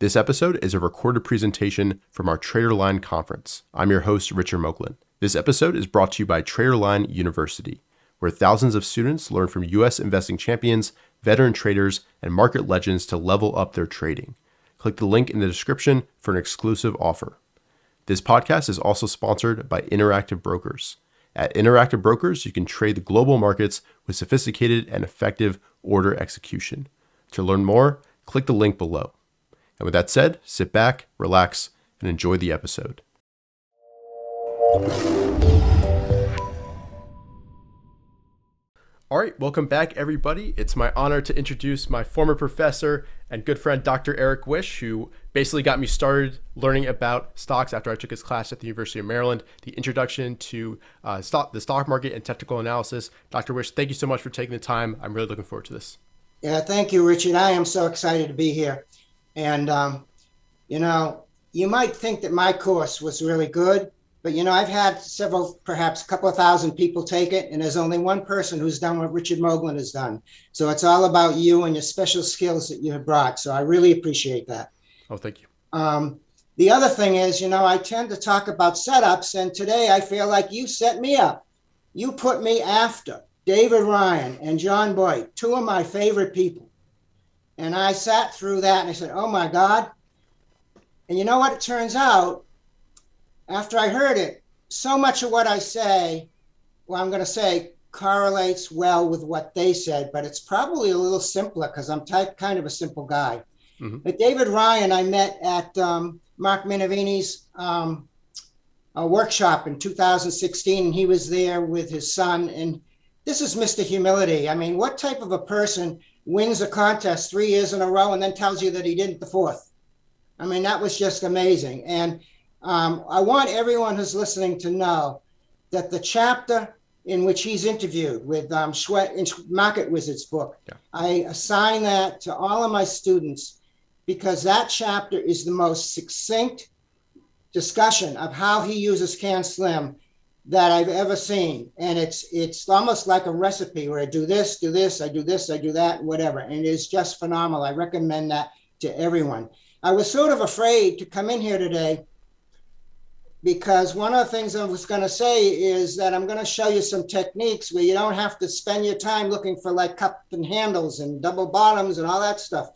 This episode is a recorded presentation from our TraderLion conference. I'm your host, Richard Moglen. This episode is brought to you by TraderLion University, where thousands of students learn from U.S. investing champions, veteran traders, and market legends to level up their trading. Click the link in the description for an exclusive offer. This podcast is also sponsored by Interactive Brokers. At Interactive Brokers, you can trade the global markets with sophisticated and effective order execution. To learn more, click the link below. And with that said, sit back, relax, and enjoy the episode. All right, welcome back, everybody. It's my honor to introduce my former professor and good friend, Dr. Eric Wish, who basically got me started learning about stocks after I took his class at the University of Maryland, the introduction to uh, stock, the stock market and technical analysis. Dr. Wish, thank you so much for taking the time. I'm really looking forward to this. Yeah, thank you, Richard. I am so excited to be here. And, um, you know, you might think that my course was really good, but you know, I've had several, perhaps a couple of thousand people take it, and there's only one person who's done what Richard Moglen has done. So it's all about you and your special skills that you have brought. So I really appreciate that. Oh, thank you. Um, the other thing is, you know, I tend to talk about setups, and today I feel like you set me up. You put me after David Ryan and John Boyd, two of my favorite people. And I sat through that and I said, oh my God. And you know what? It turns out after I heard it, so much of what I say, well, I'm going to say correlates well with what they said, but it's probably a little simpler because I'm type, kind of a simple guy. Mm-hmm. But David Ryan, I met at um, Mark Minervini's um, workshop in 2016, and he was there with his son. And this is Mr. Humility. I mean, what type of a person wins a contest three years in a row and then tells you that he didn't the fourth? I mean, that was just amazing. And um, I want everyone who's listening to know that the chapter in which he's interviewed with um, in Market Wizard's book, yeah. I assign that to all of my students because that chapter is the most succinct discussion of how he uses CanSlim that I've ever seen. And it's it's almost like a recipe where I do this, do this, I do this, I do that, whatever. And it's just phenomenal. I recommend that to everyone. I was sort of afraid to come in here today because one of the things I was going to say is that I'm going to show you some techniques where you don't have to spend your time looking for like cup and handles and double bottoms and all that stuff.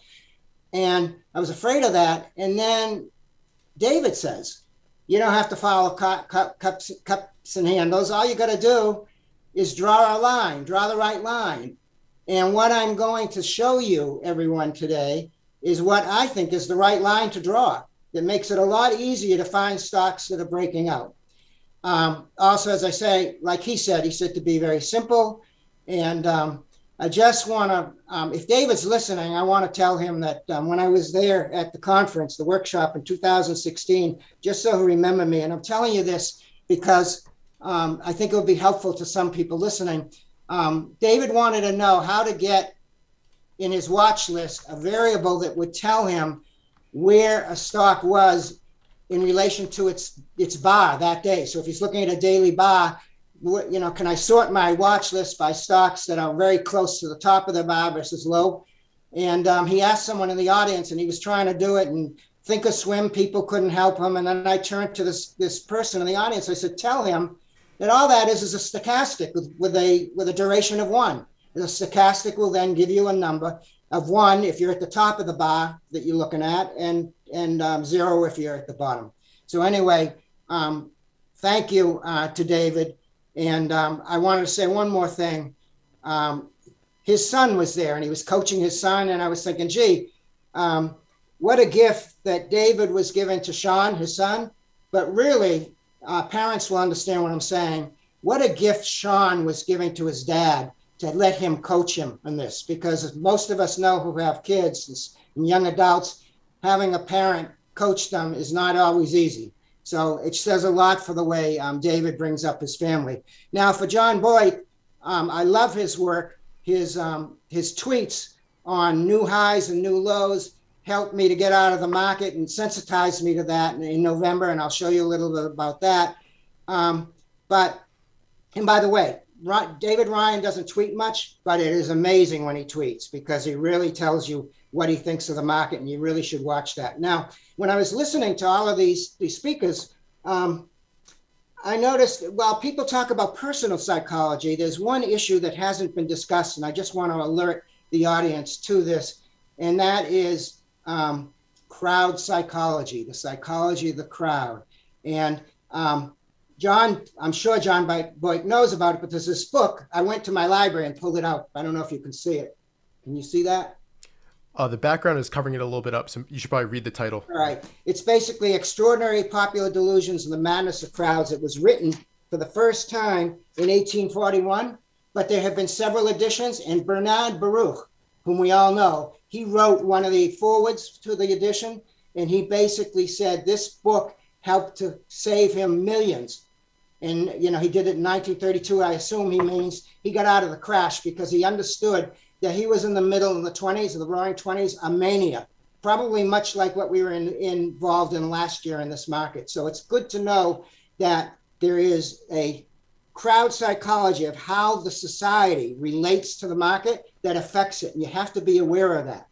And I was afraid of that. And then David says, you don't have to follow cup, cup, cups, cups and handles. All you got to do is draw a line, draw the right line. And what I'm going to show you, everyone, today is what I think is the right line to draw that makes it a lot easier to find stocks that are breaking out. Um, also, as I say, like he said, he said to be very simple. And um, I just want to, um, if David's listening, I want to tell him that um, when I was there at the conference, the workshop in 2016, just so he remember me, and I'm telling you this because um, I think it would be helpful to some people listening. Um, David wanted to know how to get in his watch list a variable that would tell him where a stock was in relation to its its bar that day. So if he's looking at a daily bar, you know, can I sort my watch list by stocks that are very close to the top of the bar versus low? And um, he asked someone in the audience, and he was trying to do it. And think or swim people couldn't help him. And then I turned to this this person in the audience. I said, "Tell him that all that is is a stochastic with, with a with a duration of one. The stochastic will then give you a number, of one if you're at the top of the bar that you're looking at, and and um, zero if you're at the bottom. So anyway, um, thank you uh, to David, and um, I wanted to say one more thing. Um, his son was there, and he was coaching his son, and I was thinking, gee, um, what a gift that David was giving to Sean, his son. But really, uh, parents will understand what I'm saying. What a gift Sean was giving to his dad to let him coach him in this because most of us know who have kids and young adults having a parent coach them is not always easy so it says a lot for the way um, david brings up his family now for john boyd um, i love his work his um, his tweets on new highs and new lows helped me to get out of the market and sensitized me to that in, november and i'll show you a little bit about that um, but and by the way David Ryan doesn't tweet much, but it is amazing when he tweets because he really tells you what he thinks of the market, and you really should watch that. Now, when I was listening to all of these these speakers, um, I noticed while people talk about personal psychology, there's one issue that hasn't been discussed, and I just want to alert the audience to this, and that is um, crowd psychology, the psychology of the crowd. And um, John, I'm sure John Boyd knows about it, but there's this book. I went to my library and pulled it out. I don't know if you can see it. Can you see that? Uh, the background is covering it a little bit up, so you should probably read the title. All right. It's basically Extraordinary Popular Delusions and the Madness of Crowds. It was written for the first time in 1841, but there have been several editions, and Bernard Baruch, whom we all know, he wrote one of the forwards to the edition, and he basically said this book helped to save him millions. And, you know, he did it in 1932. I assume he means he got out of the crash because he understood that he was in the middle of the 20s, of the roaring 20s, a mania, probably much like what we were in, involved in last year in this market. So it's good to know that there is a crowd psychology of how the society relates to the market that affects it. And you have to be aware of that.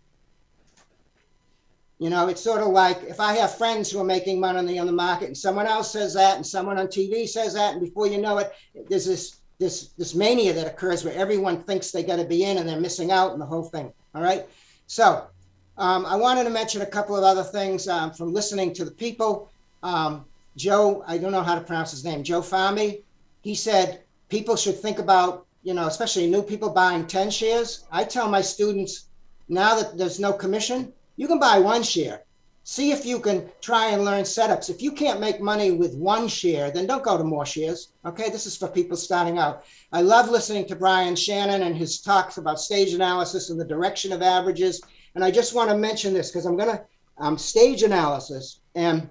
You know, it's sort of like if I have friends who are making money on the market and someone else says that and someone on TV says that, and before you know it, there's this this this mania that occurs where everyone thinks they got to be in and they're missing out and the whole thing. All right. So um, I wanted to mention a couple of other things um, from listening to the people. Um, Joe, I don't know how to pronounce his name, Joe Fahmy. He said people should think about, you know, especially new people buying 10 shares. I tell my students now that there's no commission, you can buy one share see if you can try and learn setups. If you can't make money with one share, then don't go to more shares. Okay, this is for people starting out. I love listening to Brian Shannon and his talks about stage analysis and the direction of averages. And I just want to mention this because I'm going to um, stage analysis and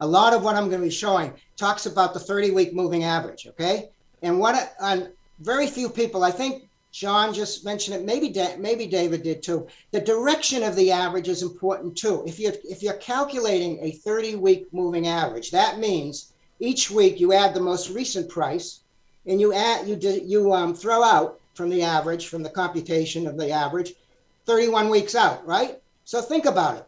a lot of what I'm going to be showing talks about the 30 week moving average. Okay, and what on very few people, I think John just mentioned it. Maybe da- maybe David did too. The direction of the average is important too. If you if you're calculating a 30 week moving average, that means each week you add the most recent price, and you add you you um, throw out from the average from the computation of the average 31 weeks out, right? So think about it.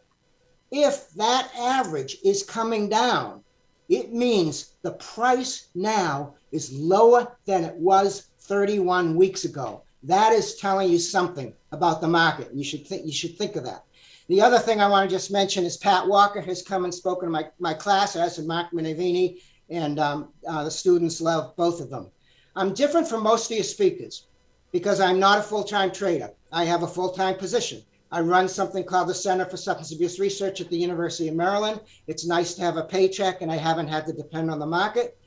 If that average is coming down, it means the price now is lower than it was 31 weeks ago. That is telling you something about the market. You should think you should think of that. The other thing I want to just mention is Pat Walker has come and spoken to my, my class, as and Mark Minervini, and um, uh, the students love both of them. I'm different from most of your speakers because I'm not a full-time trader. I have a full-time position. I run something called the Center for Substance Abuse Research at the University of Maryland. It's nice to have a paycheck and I haven't had to depend on the market.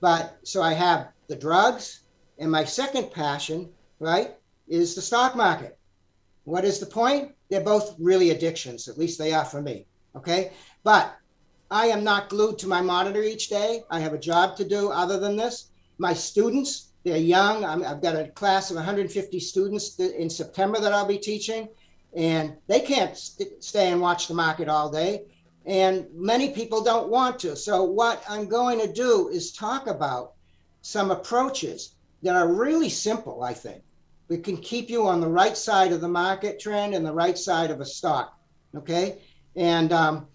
But so I have the drugs and my second passion right, is the stock market. What is the point? They're both really addictions, at least they are for me. Okay. But I am not glued to my monitor each day. I have a job to do other than this. My students, they're young. i have got a class of 150 students in September that I'll be teaching, and they can't st- stay and watch the market all day. And many people don't want to. So, what I'm going to do is talk about some approaches that are really simple, I think. We can keep you on the right side of the market trend and the right side of a stock. Okay. And um,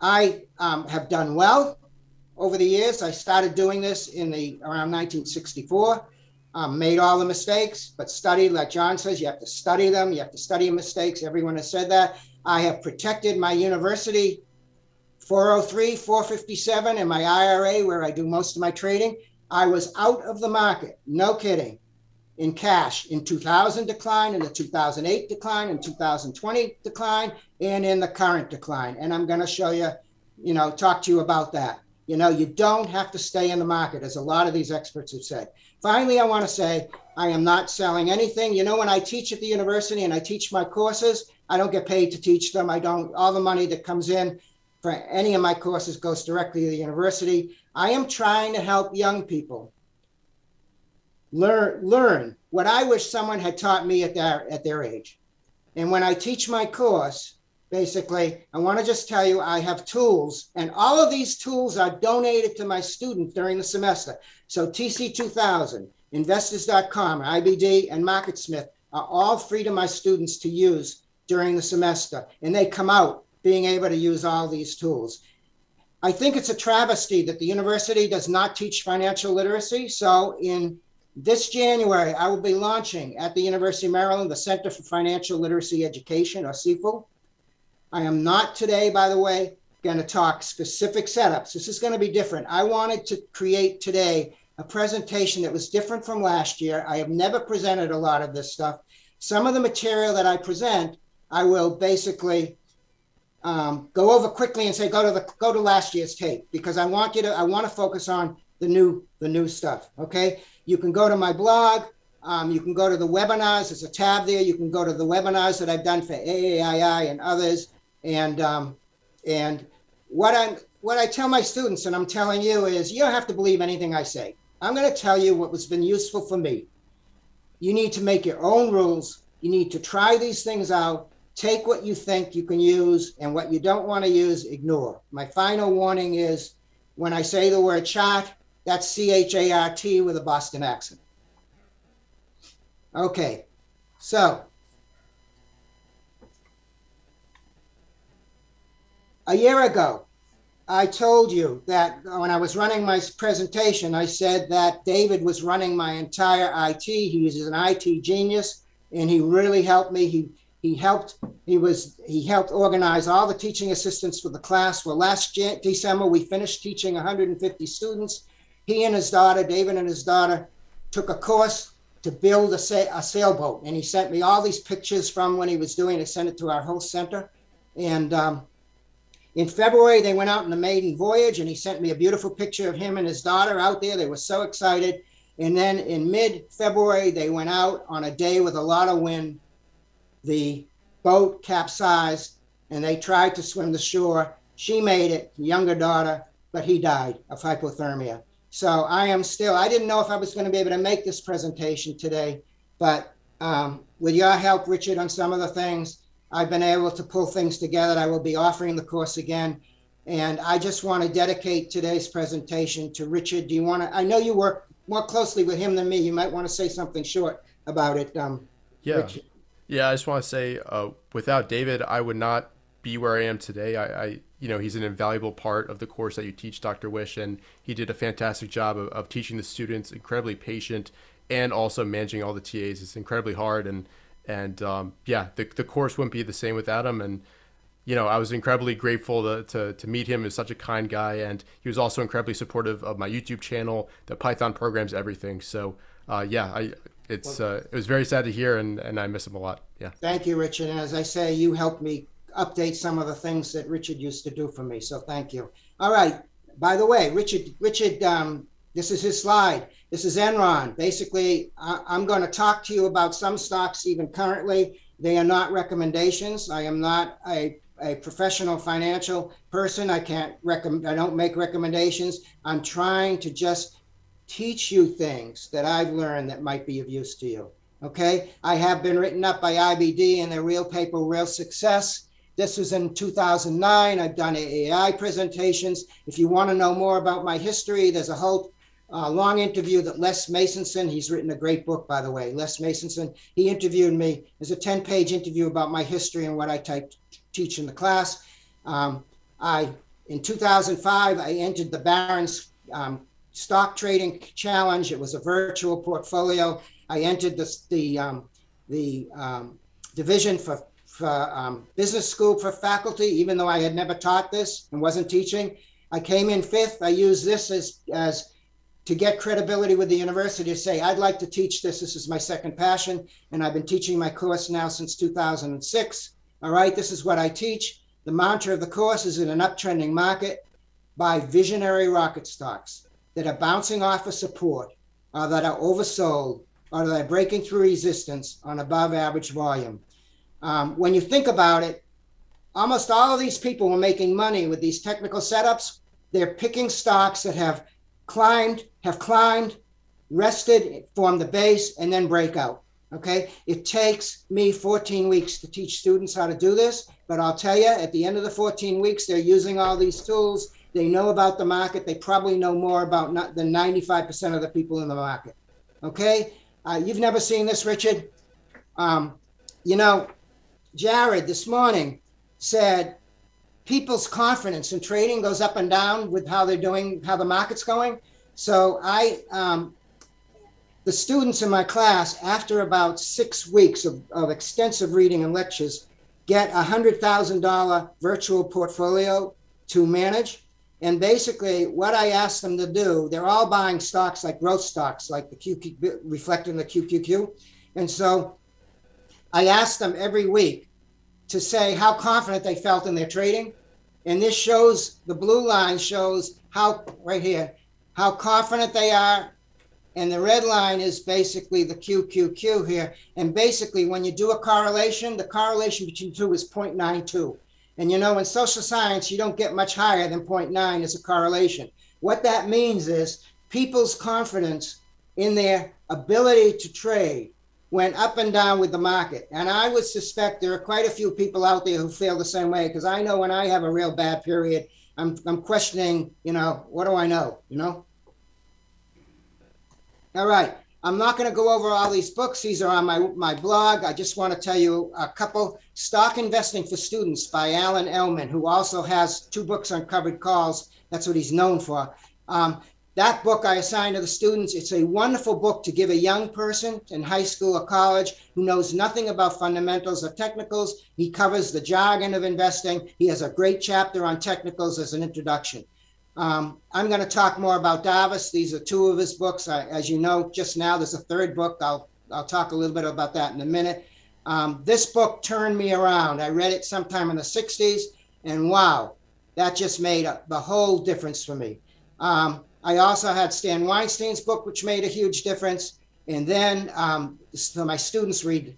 I um, have done well over the years. I started doing this in the around 1964. Um, made all the mistakes, but studied, like John says, you have to study them. You have to study mistakes. Everyone has said that. I have protected my university 403, 457, and my IRA, where I do most of my trading. I was out of the market, no kidding, in cash in 2000 decline, in the 2008 decline, in 2020 decline, and in the current decline. And I'm going to show you, you know, talk to you about that. You know, you don't have to stay in the market, as a lot of these experts have said. Finally, I want to say I am not selling anything. You know, when I teach at the university and I teach my courses, I don't get paid to teach them. I don't, all the money that comes in for any of my courses goes directly to the university. I am trying to help young people learn learn what I wish someone had taught me at their at their age. And when I teach my course, basically, I want to just tell you I have tools, and all of these tools are donated to my students during the semester. So TC2000, investors.com, IBD, and MarketSmith are all free to my students to use during the semester, and they come out being able to use all these tools. I think it's a travesty that the university does not teach financial literacy. So in this January, I will be launching at the University of Maryland the Center for Financial Literacy Education, or CFL. I am not today, by the way, going to talk specific setups. This is going to be different. I wanted to create today a presentation that was different from last year. I have never presented a lot of this stuff. Some of the material that I present, I will basically um, go over quickly and say go to the go to last year's tape because I want you to I want to focus on the new the new stuff. Okay, you can go to my blog. Um, you can go to the webinars. There's a tab there. You can go to the webinars that I've done for AAII and others. And um, and what I what I tell my students, and I'm telling you, is you don't have to believe anything I say. I'm going to tell you what has been useful for me. You need to make your own rules. You need to try these things out. Take what you think you can use, and what you don't want to use, ignore. My final warning is when I say the word chart, that's C H A R T with a Boston accent. Okay, so a year ago, I told you that when I was running my presentation, I said that David was running my entire IT. He is an IT genius, and he really helped me. He he helped. He was he helped organize all the teaching assistants for the class. Well, last Jan- December we finished teaching 150 students. He and his daughter, David and his daughter, took a course to build a, sa- a sailboat, and he sent me all these pictures from when he was doing it. Sent it to our whole center, and um, in February, they went out on the maiden voyage, and he sent me a beautiful picture of him and his daughter out there. They were so excited. And then in mid February, they went out on a day with a lot of wind. The boat capsized, and they tried to swim the shore. She made it, younger daughter, but he died of hypothermia. So I am still, I didn't know if I was going to be able to make this presentation today, but um, with your help, Richard, on some of the things, I've been able to pull things together. I will be offering the course again. And I just want to dedicate today's presentation to Richard. Do you want to? I know you work more closely with him than me. You might want to say something short about it. Um, yeah. Richard. Yeah, I just want to say uh, without David, I would not be where I am today. I, I, you know, he's an invaluable part of the course that you teach, Dr. Wish, and he did a fantastic job of, of teaching the students, incredibly patient, and also managing all the TAs. It's incredibly hard. And and um, yeah, the, the course wouldn't be the same without him. And you know, I was incredibly grateful to, to, to meet him. He's such a kind guy, and he was also incredibly supportive of my YouTube channel. The Python programs, everything. So uh, yeah, I it's uh, it was very sad to hear, and and I miss him a lot. Yeah. Thank you, Richard. And as I say, you helped me update some of the things that Richard used to do for me. So thank you. All right. By the way, Richard, Richard, um, this is his slide. This is Enron. Basically, I, I'm going to talk to you about some stocks even currently. They are not recommendations. I am not a, a professional financial person. I can't recommend, I don't make recommendations. I'm trying to just teach you things that I've learned that might be of use to you. Okay. I have been written up by IBD in their real paper, Real Success. This was in 2009. I've done AI presentations. If you want to know more about my history, there's a whole uh, long interview that Les Masonson, he's written a great book, by the way. Les Masonson, he interviewed me. There's a 10 page interview about my history and what I type, teach in the class. Um, I, in 2005, I entered the Barron's um, stock trading challenge. It was a virtual portfolio. I entered the, the, um, the um, division for, for um, business school for faculty, even though I had never taught this and wasn't teaching. I came in fifth. I used this as, as to get credibility with the university to say, I'd like to teach this. This is my second passion. And I've been teaching my course now since 2006. All right, this is what I teach. The mantra of the course is in an uptrending market buy visionary rocket stocks that are bouncing off of support, or that are oversold, or that are breaking through resistance on above average volume. Um, when you think about it, almost all of these people were making money with these technical setups. They're picking stocks that have climbed, have climbed, rested, form the base, and then break out. Okay. It takes me 14 weeks to teach students how to do this, but I'll tell you, at the end of the 14 weeks, they're using all these tools. They know about the market. They probably know more about not than 95% of the people in the market. Okay. Uh, you've never seen this, Richard. Um, you know, Jared this morning said people's confidence in trading goes up and down with how they're doing, how the market's going. So I, um, the students in my class, after about six weeks of, of extensive reading and lectures, get a hundred thousand dollar virtual portfolio to manage. And basically, what I asked them to do, they're all buying stocks like growth stocks, like the QQ, reflecting the QQQ. And so I asked them every week to say how confident they felt in their trading. And this shows the blue line shows how, right here, how confident they are. And the red line is basically the QQQ here. And basically, when you do a correlation, the correlation between two is 0.92. And you know, in social science, you don't get much higher than 0.9 as a correlation. What that means is people's confidence in their ability to trade went up and down with the market. And I would suspect there are quite a few people out there who feel the same way because I know when I have a real bad period, I'm, I'm questioning, you know, what do I know, you know? All right. I'm not going to go over all these books. These are on my, my blog. I just want to tell you a couple. Stock Investing for Students by Alan Ellman, who also has two books on covered calls. That's what he's known for. Um, that book I assigned to the students. It's a wonderful book to give a young person in high school or college who knows nothing about fundamentals or technicals. He covers the jargon of investing. He has a great chapter on technicals as an introduction. Um, I'm going to talk more about Darvas. These are two of his books. I, as you know, just now there's a third book. I'll I'll talk a little bit about that in a minute. Um, this book turned me around. I read it sometime in the 60s, and wow, that just made a, the whole difference for me. Um, I also had Stan Weinstein's book, which made a huge difference. And then um, so my students read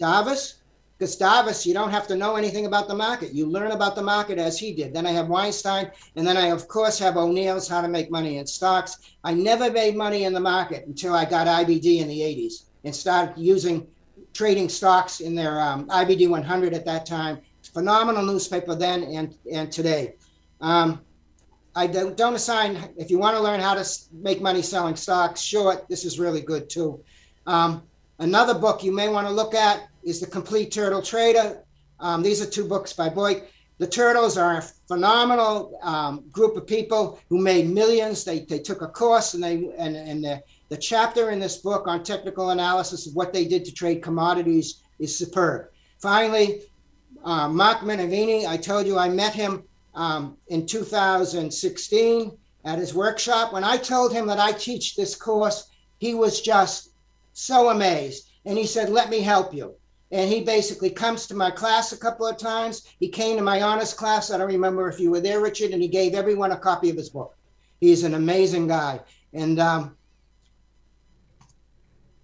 Darvas, Darvas, you don't have to know anything about the market. You learn about the market as he did. Then I have Weinstein, and then I, of course, have O'Neill's How to Make Money in Stocks. I never made money in the market until I got IBD in the 80s and started using trading stocks in their um, IBD 100 at that time. Phenomenal newspaper then and, and today. Um, I don't, don't assign, if you want to learn how to make money selling stocks short, this is really good too. Um, another book you may want to look at is The Complete Turtle Trader. Um, these are two books by Boyk. The Turtles are a phenomenal um, group of people who made millions. They, they took a course and they and, and the, the chapter in this book on technical analysis of what they did to trade commodities is superb. Finally, uh, Mark Minervini, I told you I met him um, in 2016 at his workshop. When I told him that I teach this course, he was just so amazed. And he said, Let me help you. And he basically comes to my class a couple of times. He came to my honors class. I don't remember if you were there, Richard, and he gave everyone a copy of his book. He's an amazing guy. And um,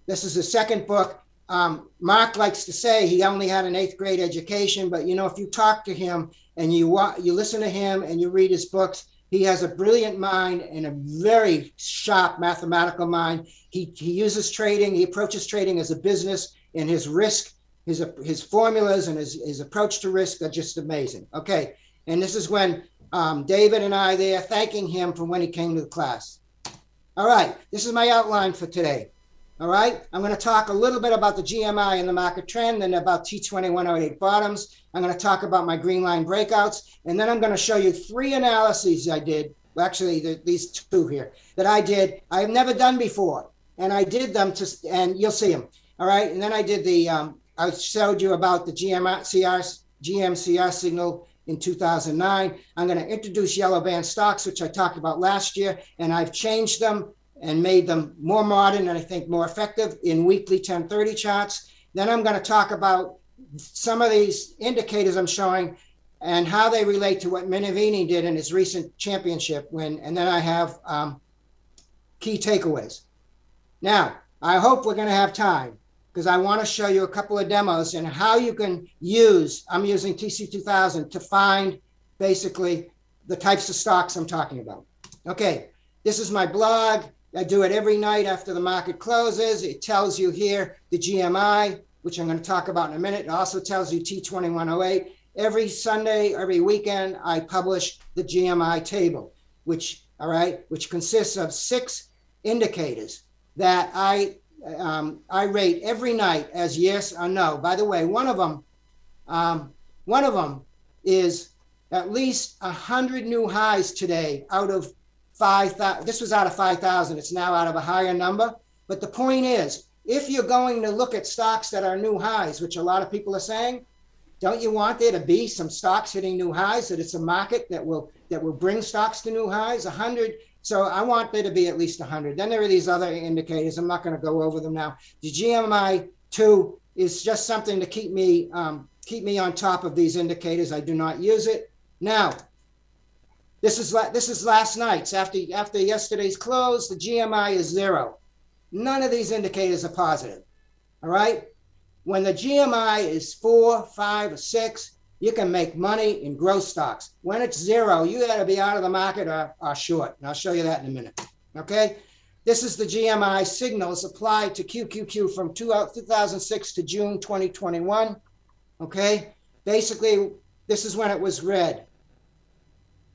this is the second book. Um, Mark likes to say he only had an eighth grade education, but you know, if you talk to him, and you you listen to him and you read his books, he has a brilliant mind and a very sharp mathematical mind. He, he uses trading, he approaches trading as a business, and his risk, his, his formulas, and his, his approach to risk are just amazing. Okay, and this is when um, David and I there thanking him for when he came to the class. All right, this is my outline for today. All right, I'm going to talk a little bit about the GMI and the market trend and about T2108 bottoms. I'm going to talk about my green line breakouts, and then I'm going to show you three analyses I did. Well, actually, the, these two here that I did, I've never done before, and I did them to, and you'll see them. All right, and then I did the, um, I showed you about the GMCR, GMCR signal in 2009. I'm going to introduce yellow band stocks, which I talked about last year, and I've changed them and made them more modern and I think more effective in weekly 1030 charts. Then I'm going to talk about some of these indicators I'm showing and how they relate to what Minervini did in his recent championship win. And then I have um, key takeaways. Now, I hope we're going to have time because I want to show you a couple of demos and how you can use, I'm using TC2000 to find basically the types of stocks I'm talking about. Okay, this is my blog. I do it every night after the market closes. It tells you here the GMI, which I'm going to talk about in a minute. It also tells you T2108. Every Sunday, every weekend, I publish the GMI table, which, all right, which consists of six indicators that I um, I rate every night as yes or no. By the way, one of them, Um, one of them is at least 100 new highs today out of 5,000. This was out of 5,000. It's now out of a higher number. But the point is, if you're going to look at stocks that are new highs, which a lot of people are saying, don't you want there to be some stocks hitting new highs? That it's a market that will that will bring stocks to new highs. 100. So I want there to be at least 100. Then there are these other indicators. I'm not going to go over them now. The GMI two is just something to keep me um, keep me on top of these indicators. I do not use it now. This is la- this is last night's after after yesterday's close. The GMI is zero. None of these indicators are positive. All right. When the GMI is four, five, or six, you can make money in growth stocks. When it's zero, you got to be out of the market or, or short. And I'll show you that in a minute. Okay. This is the GMI signals applied to QQQ from 2006 uh, to June 2021. Okay. Basically, this is when it was red.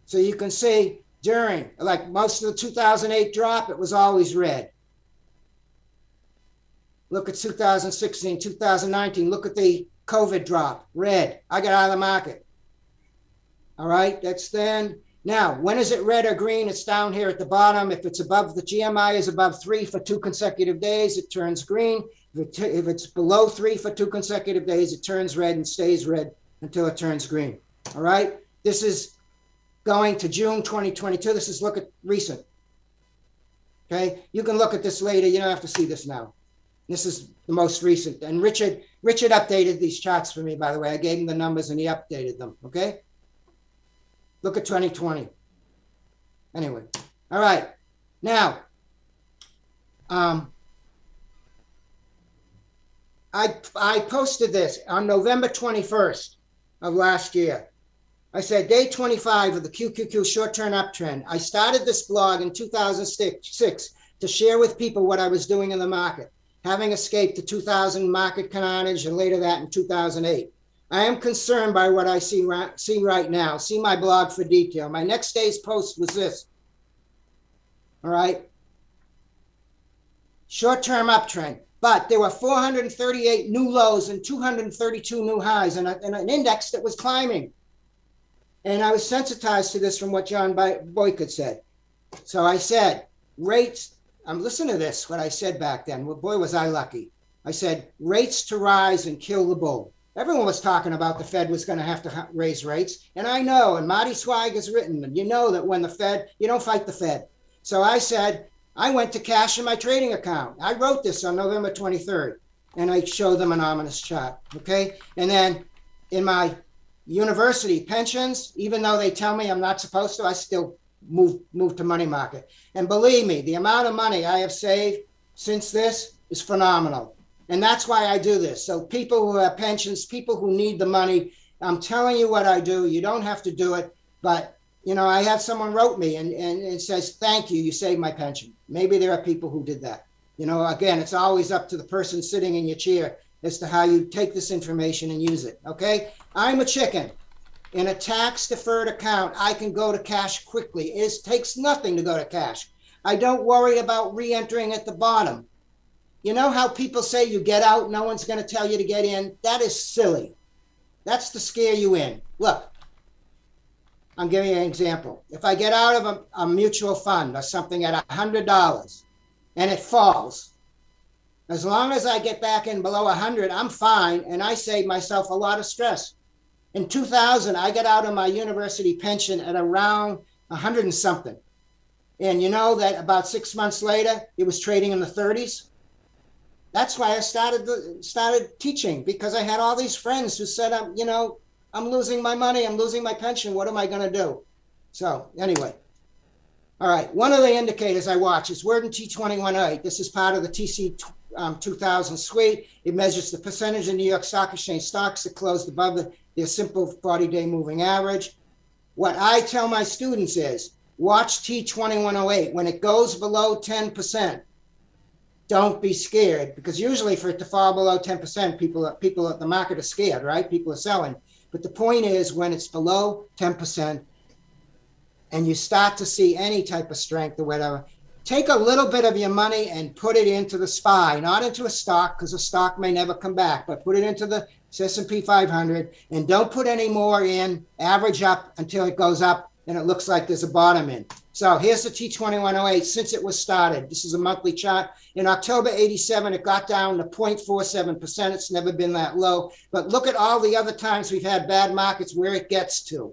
So you can see during, like most of the 2008 drop, it was always red. Look at 2016, 2019. Look at the COVID drop, red. I got out of the market. All right, that's then. Now, when is it red or green? It's down here at the bottom. If it's above the GMI is above three for two consecutive days, it turns green. If, it, if it's below three for two consecutive days, it turns red and stays red until it turns green. All right, this is going to June 2022. This is look at recent. Okay, you can look at this later. You don't have to see this now. This is the most recent. And Richard, Richard updated these charts for me, by the way. I gave him the numbers and he updated them. Okay. Look at 2020. Anyway. All right. Now, um, I, I posted this on November 21st of last year. I said, day 25 of the QQQ short term uptrend. I started this blog in 2006 to share with people what I was doing in the market having escaped the 2000 market carnage and later that in 2008. I am concerned by what I see, see right now. See my blog for detail. My next day's post was this. All right. Short term uptrend. But there were 438 new lows and 232 new highs and, a, and an index that was climbing. And I was sensitized to this from what John Boyd said. So I said, rates I'm listening to this, what I said back then. Well, boy, was I lucky. I said, rates to rise and kill the bull. Everyone was talking about the Fed was going to have to raise rates. And I know, and Marty Zweig has written, and you know that when the Fed, you don't fight the Fed. So I said, I went to cash in my trading account. I wrote this on November 23rd, and I showed them an ominous chart. Okay. And then in my university pensions, even though they tell me I'm not supposed to, I still move move to money market. And believe me, the amount of money I have saved since this is phenomenal. And that's why I do this. So people who have pensions, people who need the money, I'm telling you what I do. You don't have to do it, but you know, I have someone wrote me and, and it says, Thank you, you saved my pension. Maybe there are people who did that. You know, again, it's always up to the person sitting in your chair as to how you take this information and use it. Okay. I'm a chicken in a tax deferred account, I can go to cash quickly. It takes nothing to go to cash. I don't worry about re entering at the bottom. You know how people say you get out, no one's going to tell you to get in? That is silly. That's to scare you in. Look, I'm giving you an example. If I get out of a, a mutual fund or something at $100 and it falls, as long as I get back in below 100, I'm fine and I save myself a lot of stress. In 2000, I got out of my university pension at around 100 and something. And you know that about six months later, it was trading in the 30s. That's why I started the, started teaching because I had all these friends who said, "I'm, you know, I'm losing my money. I'm losing my pension. What am I going to do?" So anyway, all right. One of the indicators I watch is Worden T2108. This is part of the TC um, 2000 suite. It measures the percentage of New York Stock Exchange stocks that closed above the their simple 40 day moving average. What I tell my students is watch T2108. When it goes below 10%, don't be scared because usually for it to fall below 10%, people, people at the market are scared, right? People are selling. But the point is when it's below 10% and you start to see any type of strength or whatever, take a little bit of your money and put it into the SPY, not into a stock because a stock may never come back, but put it into the S&P 500, and don't put any more in. Average up until it goes up, and it looks like there's a bottom in. So here's the T2108 since it was started. This is a monthly chart. In October 87, it got down to 0.47%. It's never been that low. But look at all the other times we've had bad markets where it gets to.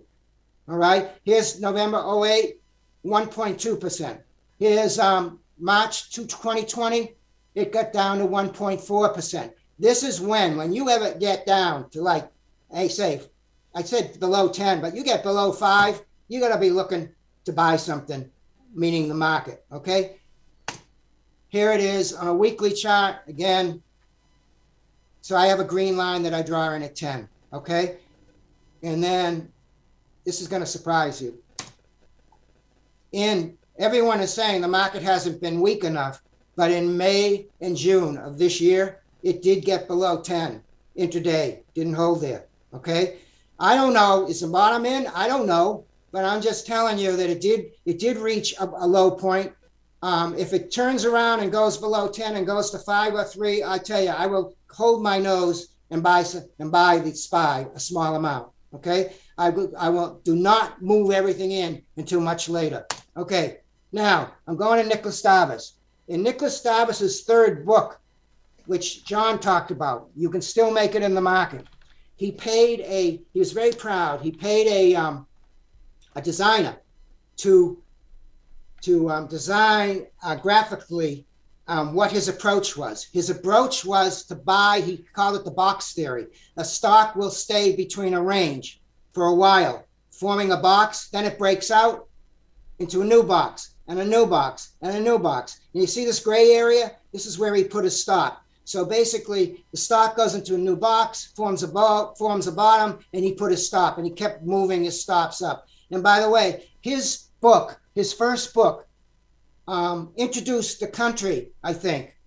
All right. Here's November 08, 1.2%. Here's um, March 2020, it got down to 1.4%. This is when, when you ever get down to like, I say, I said below 10, but you get below five, you got to be looking to buy something, meaning the market. Okay. Here it is on a weekly chart again. So I have a green line that I draw in at 10. Okay. And then this is going to surprise you. In everyone is saying the market hasn't been weak enough, but in May and June of this year, it did get below 10 intraday, didn't hold there. Okay. I don't know. Is the bottom in? I don't know but I'm just telling you that it did it did reach a, a low point. Um, if it turns around and goes below 10 and goes to five or three, I tell you, I will hold my nose and buy and buy the SPY a small amount. Okay, I will I will do not move everything in until much later. Okay, now I'm going to Nicholas Darvas. In Nicholas Darvas's third book, which John talked about, you can still make it in the market. He paid a. He was very proud. He paid a um, a designer to to um, design uh, graphically um, what his approach was. His approach was to buy, he called it the box theory. A stock will stay between a range for a while, forming a box, then it breaks out into a new box and a new box and a new box. And you see this gray area? This is where he put his stop. So basically, the stock goes into a new box, forms a, forms a bottom, and he put his stop, and he kept moving his stops up. And by the way, his book, his first book, um, introduced the country, I think,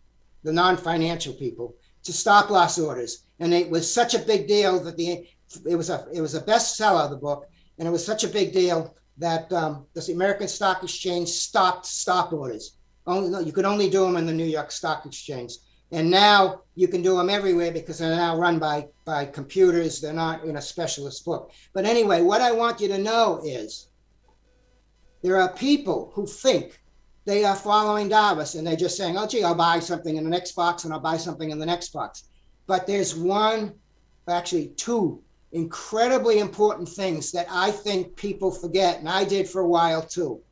the non-financial people, to stop loss orders, and it was such a big deal that the it was a it was a bestseller the book, and it was such a big deal that um, the American Stock Exchange stopped stop orders. Only you could only do them in the New York Stock Exchange, and now you can do them everywhere because they're now run by by computers. They're not in a specialist book. But anyway, what I want you to know is there are people who think they are following Darvas and they're just saying, oh, gee, I'll buy something in the next box and I'll buy something in the next box. But there's one, actually, two incredibly important things that I think people forget, and I did for a while too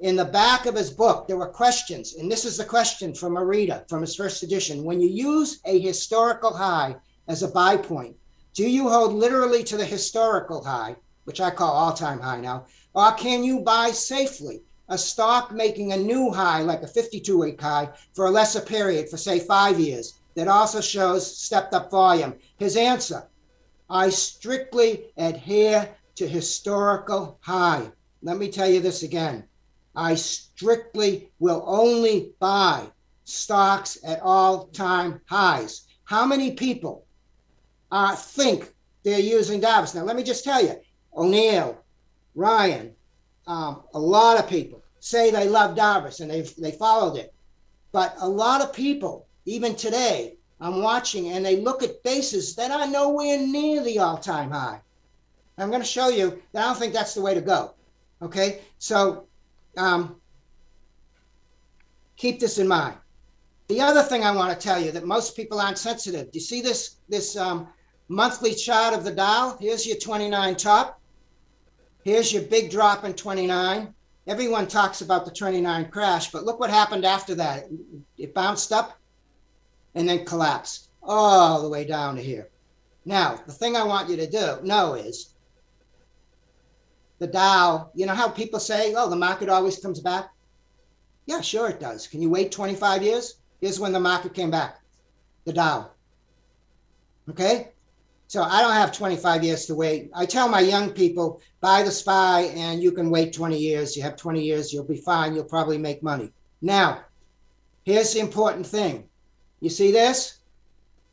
in the back of his book, there were questions, and this is the question from a reader from his first edition. When you use a historical high as a buy point, do you hold literally to the historical high, which I call all time high now, or can you buy safely a stock making a new high, like a 52 week high, for a lesser period, for say five years, that also shows stepped up volume? His answer I strictly adhere to historical high. Let me tell you this again. I strictly will only buy stocks at all time highs. How many people uh, think they're using Darvas? Now, let me just tell you O'Neill, Ryan, um, a lot of people say they love Darvas and they've they followed it. But a lot of people, even today, I'm watching and they look at bases that are nowhere near the all time high. I'm going to show you that I don't think that's the way to go. Okay, so um, keep this in mind. The other thing I want to tell you that most people aren't sensitive. Do you see this this um, monthly chart of the Dow? Here's your 29 top. Here's your big drop in 29. Everyone talks about the 29 crash, but look what happened after that. It, it bounced up and then collapsed all the way down to here. Now, the thing I want you to do know is the Dow, you know how people say, oh, the market always comes back? Yeah, sure it does. Can you wait 25 years? Here's when the market came back, the Dow. Okay? So I don't have 25 years to wait. I tell my young people, buy the SPY and you can wait 20 years. You have 20 years, you'll be fine. You'll probably make money. Now, here's the important thing. You see this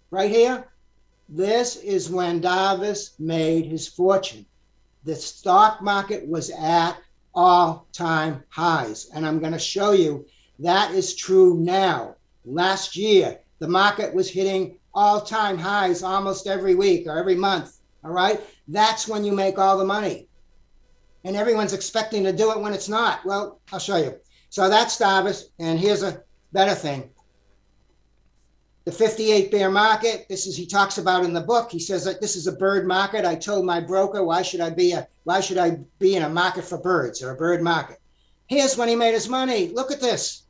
right here? This is when Darvas made his fortune the stock market was at all time highs. And I'm going to show you that is true now. Last year, the market was hitting all time highs almost every week or every month. All right. That's when you make all the money. And everyone's expecting to do it when it's not. Well, I'll show you. So that's Darvas. And here's a better thing the 58 bear market this is he talks about in the book. He says that this is a bird market. I told my broker why should i be a why should i be in a market for birds or a bird market? Here's when he made his money. Look at this.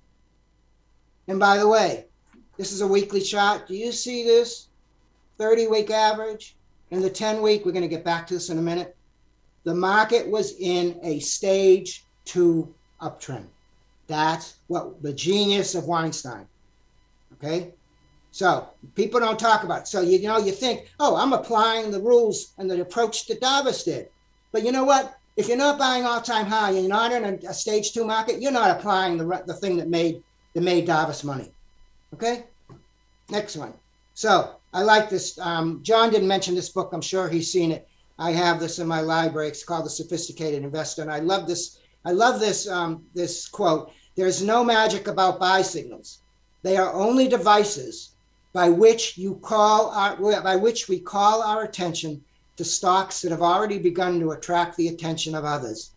And by the way this is a weekly chart. Do you see this? 30 week average. And the 10 week we're going to get back to this in a minute. The market was in a stage two uptrend. That's what the genius of weinstein okay so people don't talk about it. So you, know, you think, oh, I'm applying the rules and the approach that Darvas did. But you know what? If you're not buying all-time high and you're not in a, a stage two market, you're not applying the the thing that made that made Darvas money. Okay. Next one. So I like this. Um, John didn't mention this book. I'm sure he's seen it. I have this in my library. It's called The Sophisticated Investor, and I love this. I love this um, this quote. There's no magic about buy signals. They are only devices by which you call our, by which we call our attention to stocks that have already begun to attract the attention of others.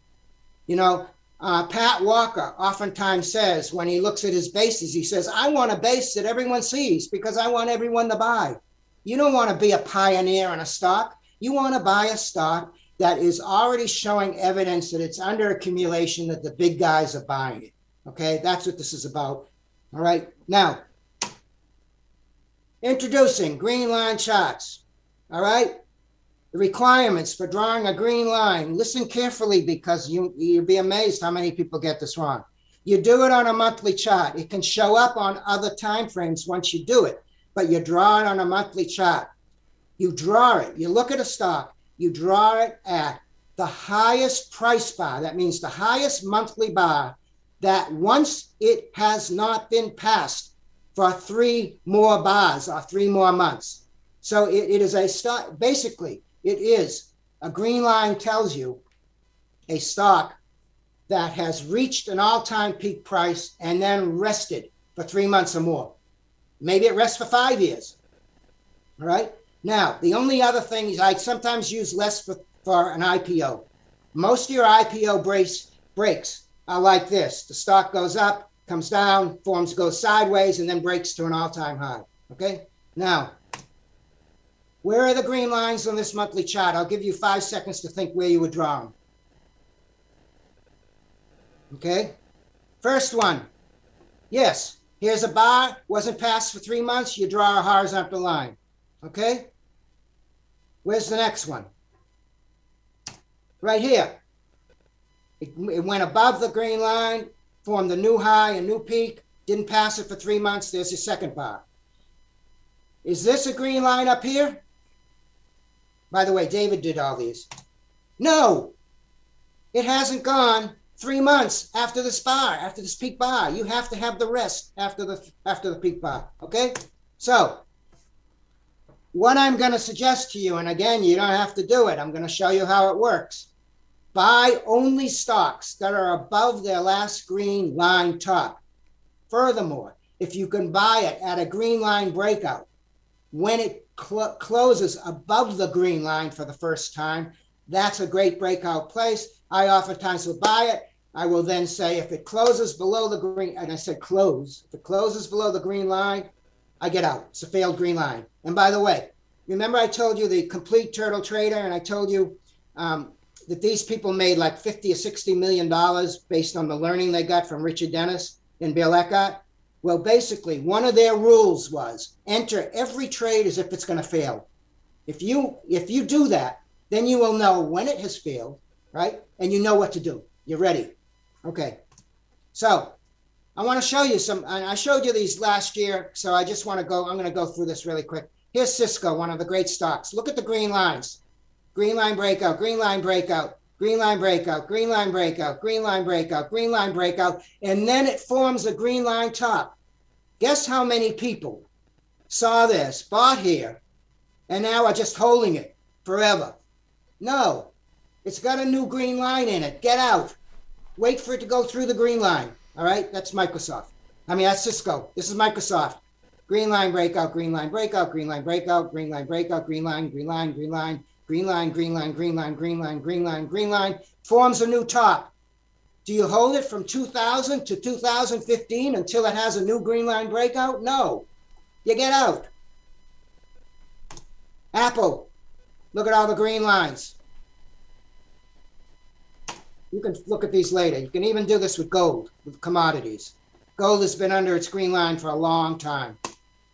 You know, uh, Pat Walker oftentimes says when he looks at his bases, he says, I want a base that everyone sees because I want everyone to buy. You don't want to be a pioneer in a stock. You want to buy a stock that is already showing evidence that it's under accumulation, that the big guys are buying it. Okay, that's what this is about. All right, now Introducing green line charts. All right. The requirements for drawing a green line. Listen carefully because you, you'll be amazed how many people get this wrong. You do it on a monthly chart. It can show up on other time frames once you do it, but you draw it on a monthly chart. You draw it. You look at a stock. You draw it at the highest price bar. That means the highest monthly bar that once it has not been passed for three more bars or three more months. So it, it is a stock, basically, it is a green line tells you a stock that has reached an all time peak price and then rested for three months or more. Maybe it rests for five years. All right. Now, the only other thing is I sometimes use less for, for an IPO. Most of your IPO brace breaks are like this the stock goes up, comes down, forms goes sideways, and then breaks to an all-time high. Okay. Now, where are the green lines on this monthly chart? I'll give you five seconds to think where you would draw them. Okay. First one. Yes. Here's a bar, wasn't passed for three months. You draw a horizontal line. Okay. Where's the next one? Right here. It, it went above the green line, formed a new high, a new peak, didn't pass it for three months. There's your second bar. Is this a green line up here? By the way, David did all these. No, it hasn't gone three months after this bar, after this peak bar. You have to have the rest after the after the peak bar. Okay? So what I'm going to suggest to you, and again, you don't have to do it. I'm going to show you how it works. Buy only stocks that are above their last green line top. Furthermore, if you can buy it at a green line breakout, when it cl- closes above the green line for the first time, that's a great breakout place. I oftentimes will buy it. I will then say if it closes below the green, and I said close, if it closes below the green line, I get out. It's a failed green line. And by the way, remember I told you the complete turtle trader, and I told you um, that these people made like 50 or 60 million dollars based on the learning they got from Richard Dennis and Bill Eckhardt. Well, basically, one of their rules was enter every trade as if it's going to fail. If you if you do that, then you will know when it has failed, right? And you know what to do. You're ready. Okay. So I want to show you some. I showed you these last year, so I just want to go. I'm going to go through this really quick. Here's Cisco, one of the great stocks. Look at the green lines green line breakout, green line breakout, green line breakout, green line breakout, green line breakout, green line breakout, and then it forms a green line top. Guess how many people saw this, bought here, and now are just holding it forever? No, it's got a new green line in it. Get out. Wait for it to go through the green line. All right, that's Microsoft. I mean, that's Cisco. This is Microsoft. Green line breakout, green line breakout, green line breakout, green line breakout, green line, green line, green line, green line, green line, green line, green line, green line, green line, forms a new top. Do you hold it from 2000 to 2015 until it has a new green line breakout? No. You get out. Apple, look at all the green lines. You can look at these later. You can even do this with gold, with commodities. Gold has been under its green line for a long time.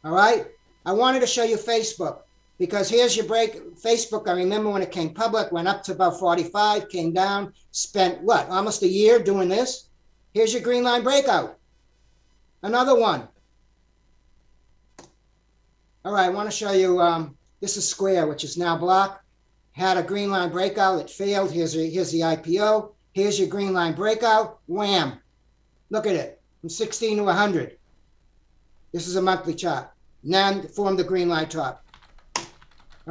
All right. I wanted to show you Facebook because here's your break. Facebook, I remember when it came public, went up to about 45, came down, spent what, almost a year doing this. Here's your green line breakout. Another one. All right, I want to show you, um, this is Square, which is now Block. Had a green line breakout, it failed. Here's, a, here's the IPO. Here's your green line breakout. Wham. Look at it, from 16 to 100. This is a monthly chart. Now form the green line top.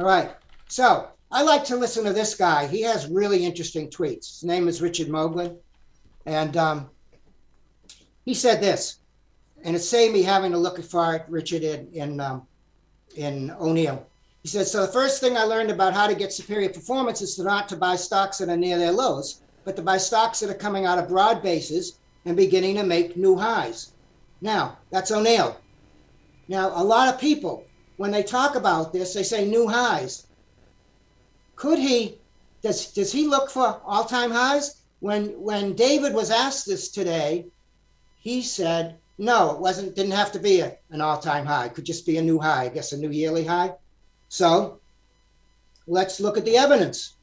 All right. So I like to listen to this guy. He has really interesting tweets. His name is Richard Moglen. And um, he said this, and it saved me having to look for it, Richard, in, in, um, in O'Neill. He said, So the first thing I learned about how to get superior performance is to not to buy stocks that are near their lows, but to buy stocks that are coming out of broad bases and beginning to make new highs. Now, that's O'Neill. Now, a lot of people, when they talk about this, they say new highs. Could he, does, does he look for all time highs? When, when David was asked this today, he said, no, it wasn't, didn't have to be a, an all time high. It could just be a new high, I guess a new yearly high. So let's look at the evidence.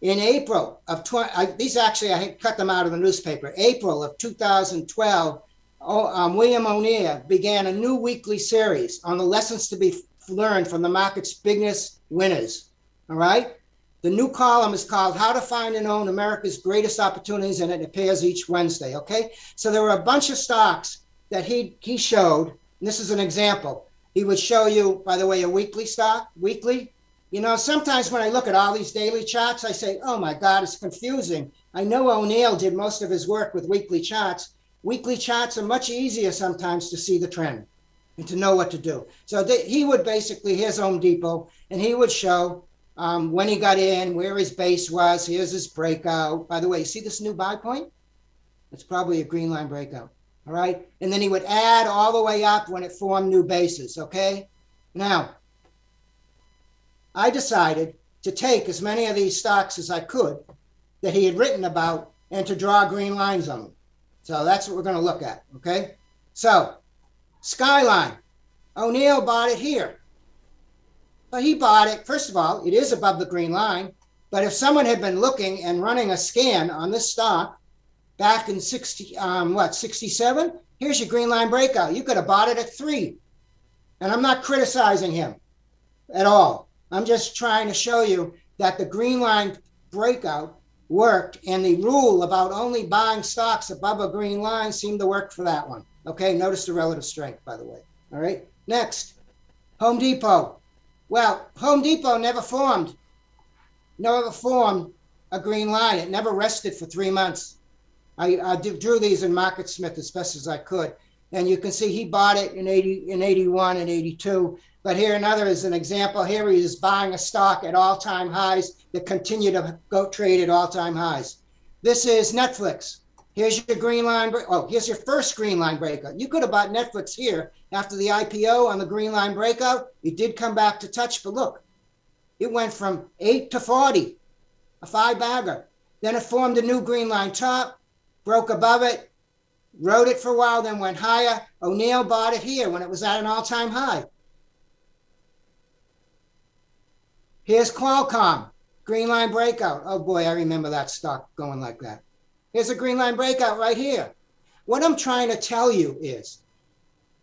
In April of 20, I, these actually, I cut them out of the newspaper. April of 2012, um, William O'Neill began a new weekly series on the lessons to be learned from the market's biggest winners. All right. The new column is called How to Find and Own America's Greatest Opportunities, and it appears each Wednesday. Okay. So there were a bunch of stocks that he, he showed. This is an example. He would show you, by the way, a weekly stock, weekly. You know, sometimes when I look at all these daily charts, I say, oh my God, it's confusing. I know O'Neill did most of his work with weekly charts, weekly charts are much easier sometimes to see the trend and to know what to do. So th- he would basically, here's Home Depot, and he would show um, when he got in, where his base was. Here's his breakout. By the way, you see this new buy point? It's probably a green line breakout. All right. And then he would add all the way up when it formed new bases. Okay. Now, I decided to take as many of these stocks as I could that he had written about and to draw green lines on them. So that's what we're going to look at. Okay. So Skyline, O'Neill bought it here. But he bought it, first of all, it is above the green line. But if someone had been looking and running a scan on this stock back in 60, um, what, 67, here's your green line breakout. You could have bought it at three. And I'm not criticizing him at all. I'm just trying to show you that the green line breakout worked, and the rule about only buying stocks above a green line seemed to work for that one. Okay, notice the relative strength, by the way. All right, next, Home Depot. Well, Home Depot never formed, never formed a green line. It never rested for three months. I, I drew these in MarketSmith as best as I could, and you can see he bought it in 80, in 81 and 82. But here another is an example. Here he is buying a stock at all-time highs that continue to go trade at all-time highs. This is Netflix. Here's your green line. Oh, here's your first green line breakout. You could have bought Netflix here after the IPO on the green line breakout. It did come back to touch, but look, it went from eight to 40, a five bagger. Then it formed a new green line top, broke above it, rode it for a while, then went higher. O'Neill bought it here when it was at an all time high. Here's Qualcomm, green line breakout. Oh boy, I remember that stock going like that. Here's a green line breakout right here. What I'm trying to tell you is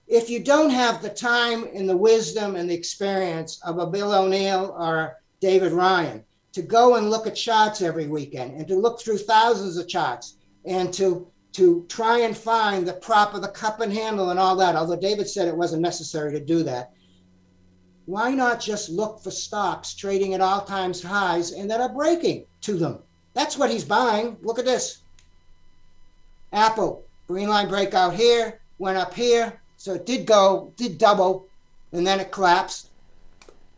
if you don't have the time and the wisdom and the experience of a Bill O'Neill or David Ryan to go and look at charts every weekend and to look through thousands of charts and to to try and find the prop of the cup and handle and all that, although David said it wasn't necessary to do that why not just look for stocks trading at all times highs and that are breaking to them? That's what he's buying. Look at this. Apple, green line breakout here, went up here. So it did go, did double, and then it collapsed,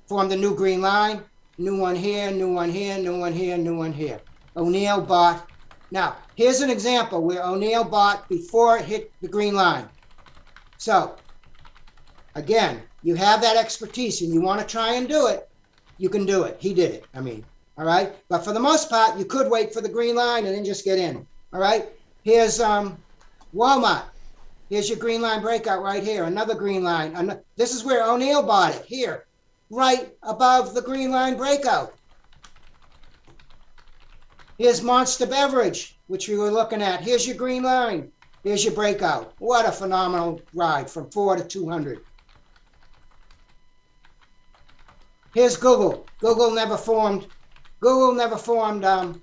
formed a new green line, new one here, new one here, new one here, new one here. O'Neill bought. Now, here's an example where O'Neill bought before it hit the green line. So, again, you have that expertise and you want to try and do it, you can do it. He did it. I mean, all right. But for the most part, you could wait for the green line and then just get in. All right. Here's um, Walmart. Here's your green line breakout right here. Another green line. This is where O'Neill bought it. Here, right above the green line breakout. Here's Monster Beverage, which we were looking at. Here's your green line. Here's your breakout. What a phenomenal ride from four to 200. Here's Google. Google never formed. Google never formed um,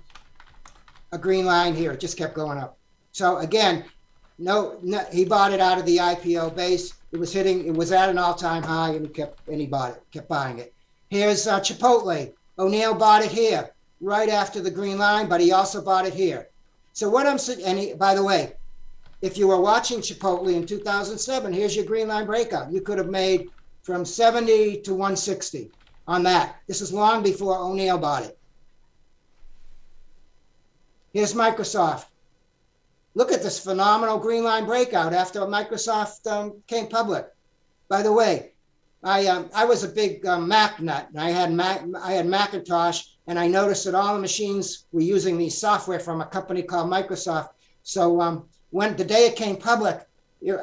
a green line here. It just kept going up. So again, no, no, he bought it out of the IPO base. It was hitting. It was at an all-time high, and he kept and he bought it. Kept buying it. Here's uh, Chipotle. O'Neill bought it here, right after the green line, but he also bought it here. So what I'm saying, and he, by the way, if you were watching Chipotle in 2007, here's your green line breakout. You could have made from 70 to 160 on that. This is long before O'Neill bought it. Here's Microsoft. Look at this phenomenal green line breakout after Microsoft um, came public. By the way, I um, I was a big um, Mac nut. And I had Mac, I had Macintosh, and I noticed that all the machines were using the software from a company called Microsoft. So um, when the day it came public,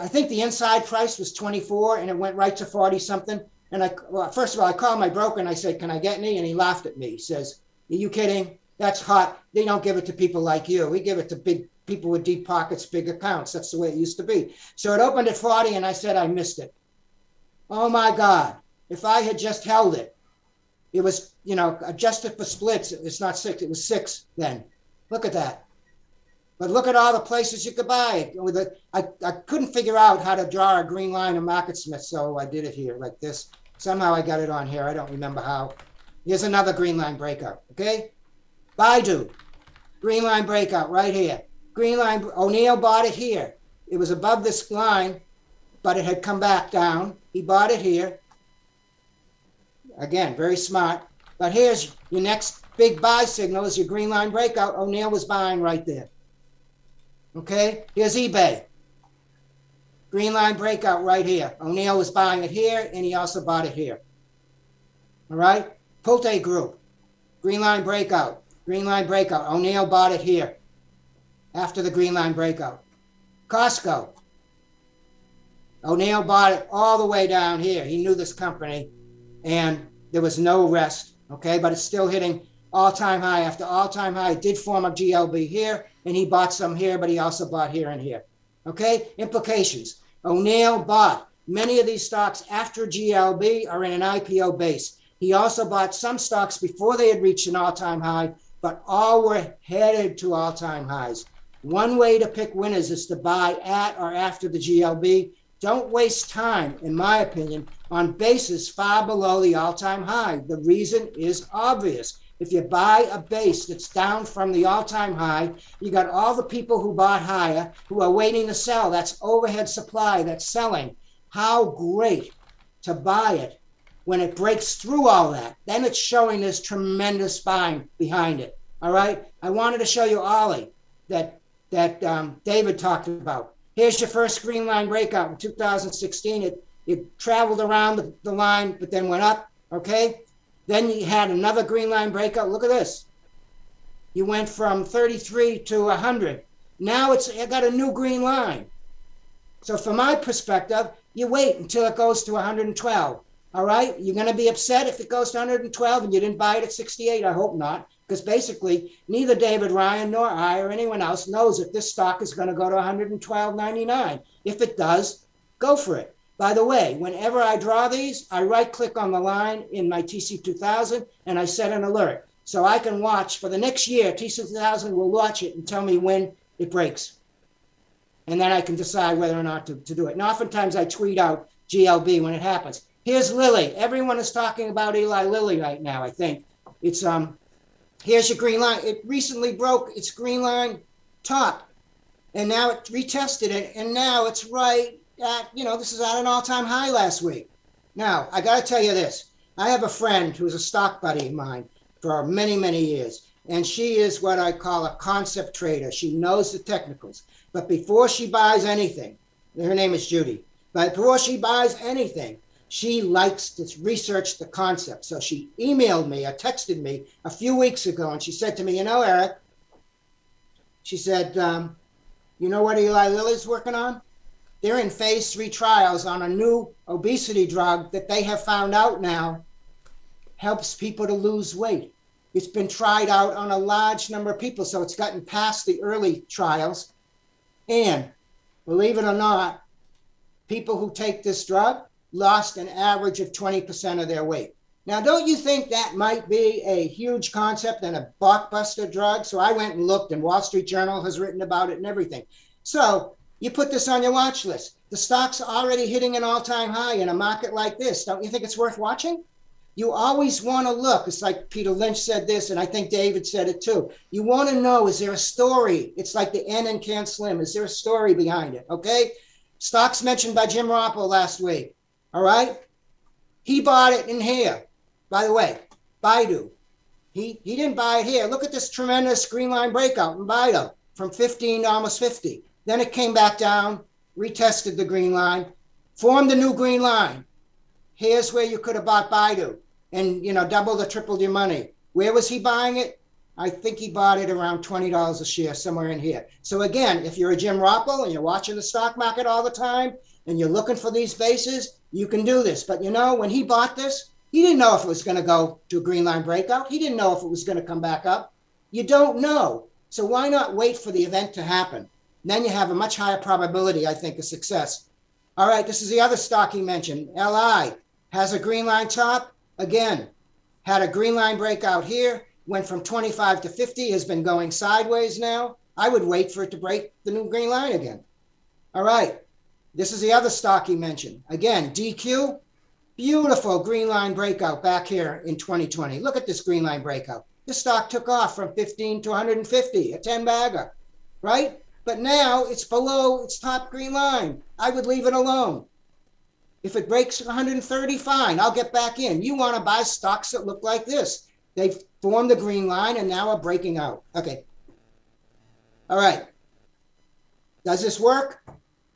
I think the inside price was 24, and it went right to 40 something. And I, well, first of all, I called my broker and I said, "Can I get any?" And he laughed at me. He says, "Are you kidding? That's hot. They don't give it to people like you. We give it to big people with deep pockets, big accounts. That's the way it used to be." So it opened at 40, and I said, "I missed it." Oh my God! If I had just held it, it was, you know, adjusted for splits. It's not six. It was six then. Look at that. But look at all the places you could buy it. With I, I couldn't figure out how to draw a green line in MarketSmith, so I did it here like this. Somehow I got it on here. I don't remember how. Here's another green line breakout, okay? Baidu, green line breakout right here. Green line, O'Neill bought it here. It was above this line, but it had come back down. He bought it here. Again, very smart. But here's your next big buy signal is your green line breakout. O'Neill was buying right there. Okay, here's eBay. Green line breakout right here. O'Neill was buying it here, and he also bought it here. All right, Pulte Group. Green line breakout. Green line breakout. O'Neill bought it here after the green line breakout. Costco. O'Neill bought it all the way down here. He knew this company, and there was no rest. Okay, but it's still hitting all-time high after all-time high. It did form a GLB here, and he bought some here, but he also bought here and here. Okay, implications. O'Neill bought many of these stocks after GLB are in an IPO base. He also bought some stocks before they had reached an all-time high, but all were headed to all-time highs. One way to pick winners is to buy at or after the GLB. Don't waste time, in my opinion, on bases far below the all-time high. The reason is obvious. If you buy a base that's down from the all time high, you got all the people who bought higher who are waiting to sell. That's overhead supply that's selling. How great to buy it when it breaks through all that. Then it's showing this tremendous buying behind it. All right. I wanted to show you Ollie that that um, David talked about. Here's your first green line breakout in 2016. It it traveled around the, the line, but then went up. Okay. Then you had another green line breakout. Look at this. You went from 33 to 100. Now it's it got a new green line. So from my perspective, you wait until it goes to 112. All right, you're going to be upset if it goes to 112 and you didn't buy it at 68. I hope not, because basically neither David Ryan nor I or anyone else knows if this stock is going to go to 112.99. If it does, go for it. By the way, whenever I draw these, I right click on the line in my TC2000 and I set an alert. So I can watch for the next year, TC2000 will watch it and tell me when it breaks. And then I can decide whether or not to, to do it. And oftentimes I tweet out GLB when it happens. Here's Lilly. Everyone is talking about Eli Lilly right now, I think. It's um here's your green line. It recently broke its green line top. And now it retested it, and now it's right at, you know, this is at an all time high last week. Now, I got to tell you this I have a friend who's a stock buddy of mine for many, many years, and she is what I call a concept trader. She knows the technicals. But before she buys anything, her name is Judy, but before she buys anything, she likes to research the concept. So she emailed me or texted me a few weeks ago, and she said to me, You know, Eric, she said, um, You know what Eli Lilly's working on? They're in phase three trials on a new obesity drug that they have found out now helps people to lose weight. It's been tried out on a large number of people, so it's gotten past the early trials. And believe it or not, people who take this drug lost an average of 20% of their weight. Now, don't you think that might be a huge concept and a blockbuster drug? So I went and looked, and Wall Street Journal has written about it and everything. So you put this on your watch list. The stock's already hitting an all time high in a market like this. Don't you think it's worth watching? You always want to look. It's like Peter Lynch said this, and I think David said it too. You want to know is there a story? It's like the N and Can Slim. Is there a story behind it? Okay. Stocks mentioned by Jim Roppel last week. All right. He bought it in here. By the way, Baidu. He, he didn't buy it here. Look at this tremendous green line breakout in Baidu from 15 to almost 50. Then it came back down, retested the green line, formed a new green line. Here's where you could have bought Baidu and you know doubled or tripled your money. Where was he buying it? I think he bought it around twenty dollars a share, somewhere in here. So again, if you're a Jim Roppel and you're watching the stock market all the time and you're looking for these bases, you can do this. But you know, when he bought this, he didn't know if it was going to go to a green line breakout. He didn't know if it was going to come back up. You don't know. So why not wait for the event to happen? Then you have a much higher probability, I think, of success. All right, this is the other stock he mentioned. LI has a green line top. Again, had a green line breakout here, went from 25 to 50, has been going sideways now. I would wait for it to break the new green line again. All right, this is the other stock he mentioned. Again, DQ, beautiful green line breakout back here in 2020. Look at this green line breakout. This stock took off from 15 to 150, a 10 bagger, right? But now it's below its top green line. I would leave it alone. If it breaks 130, fine, I'll get back in. You want to buy stocks that look like this. They've formed the green line and now are breaking out. Okay. All right. Does this work?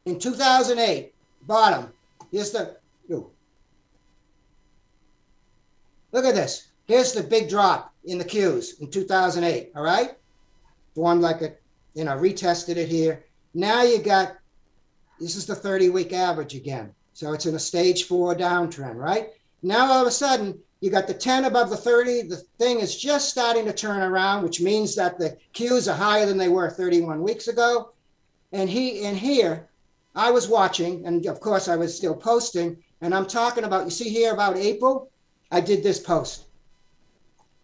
In 2008, bottom, here's the, ooh. look at this. Here's the big drop in the Qs in 2008, all right? Formed like a you know, retested it here. Now you got, this is the 30 week average again. So it's in a stage four downtrend, right? Now all of a sudden, you got the 10 above the 30. The thing is just starting to turn around, which means that the Qs are higher than they were 31 weeks ago. And he and here, I was watching, and of course I was still posting, and I'm talking about, you see here about April, I did this post.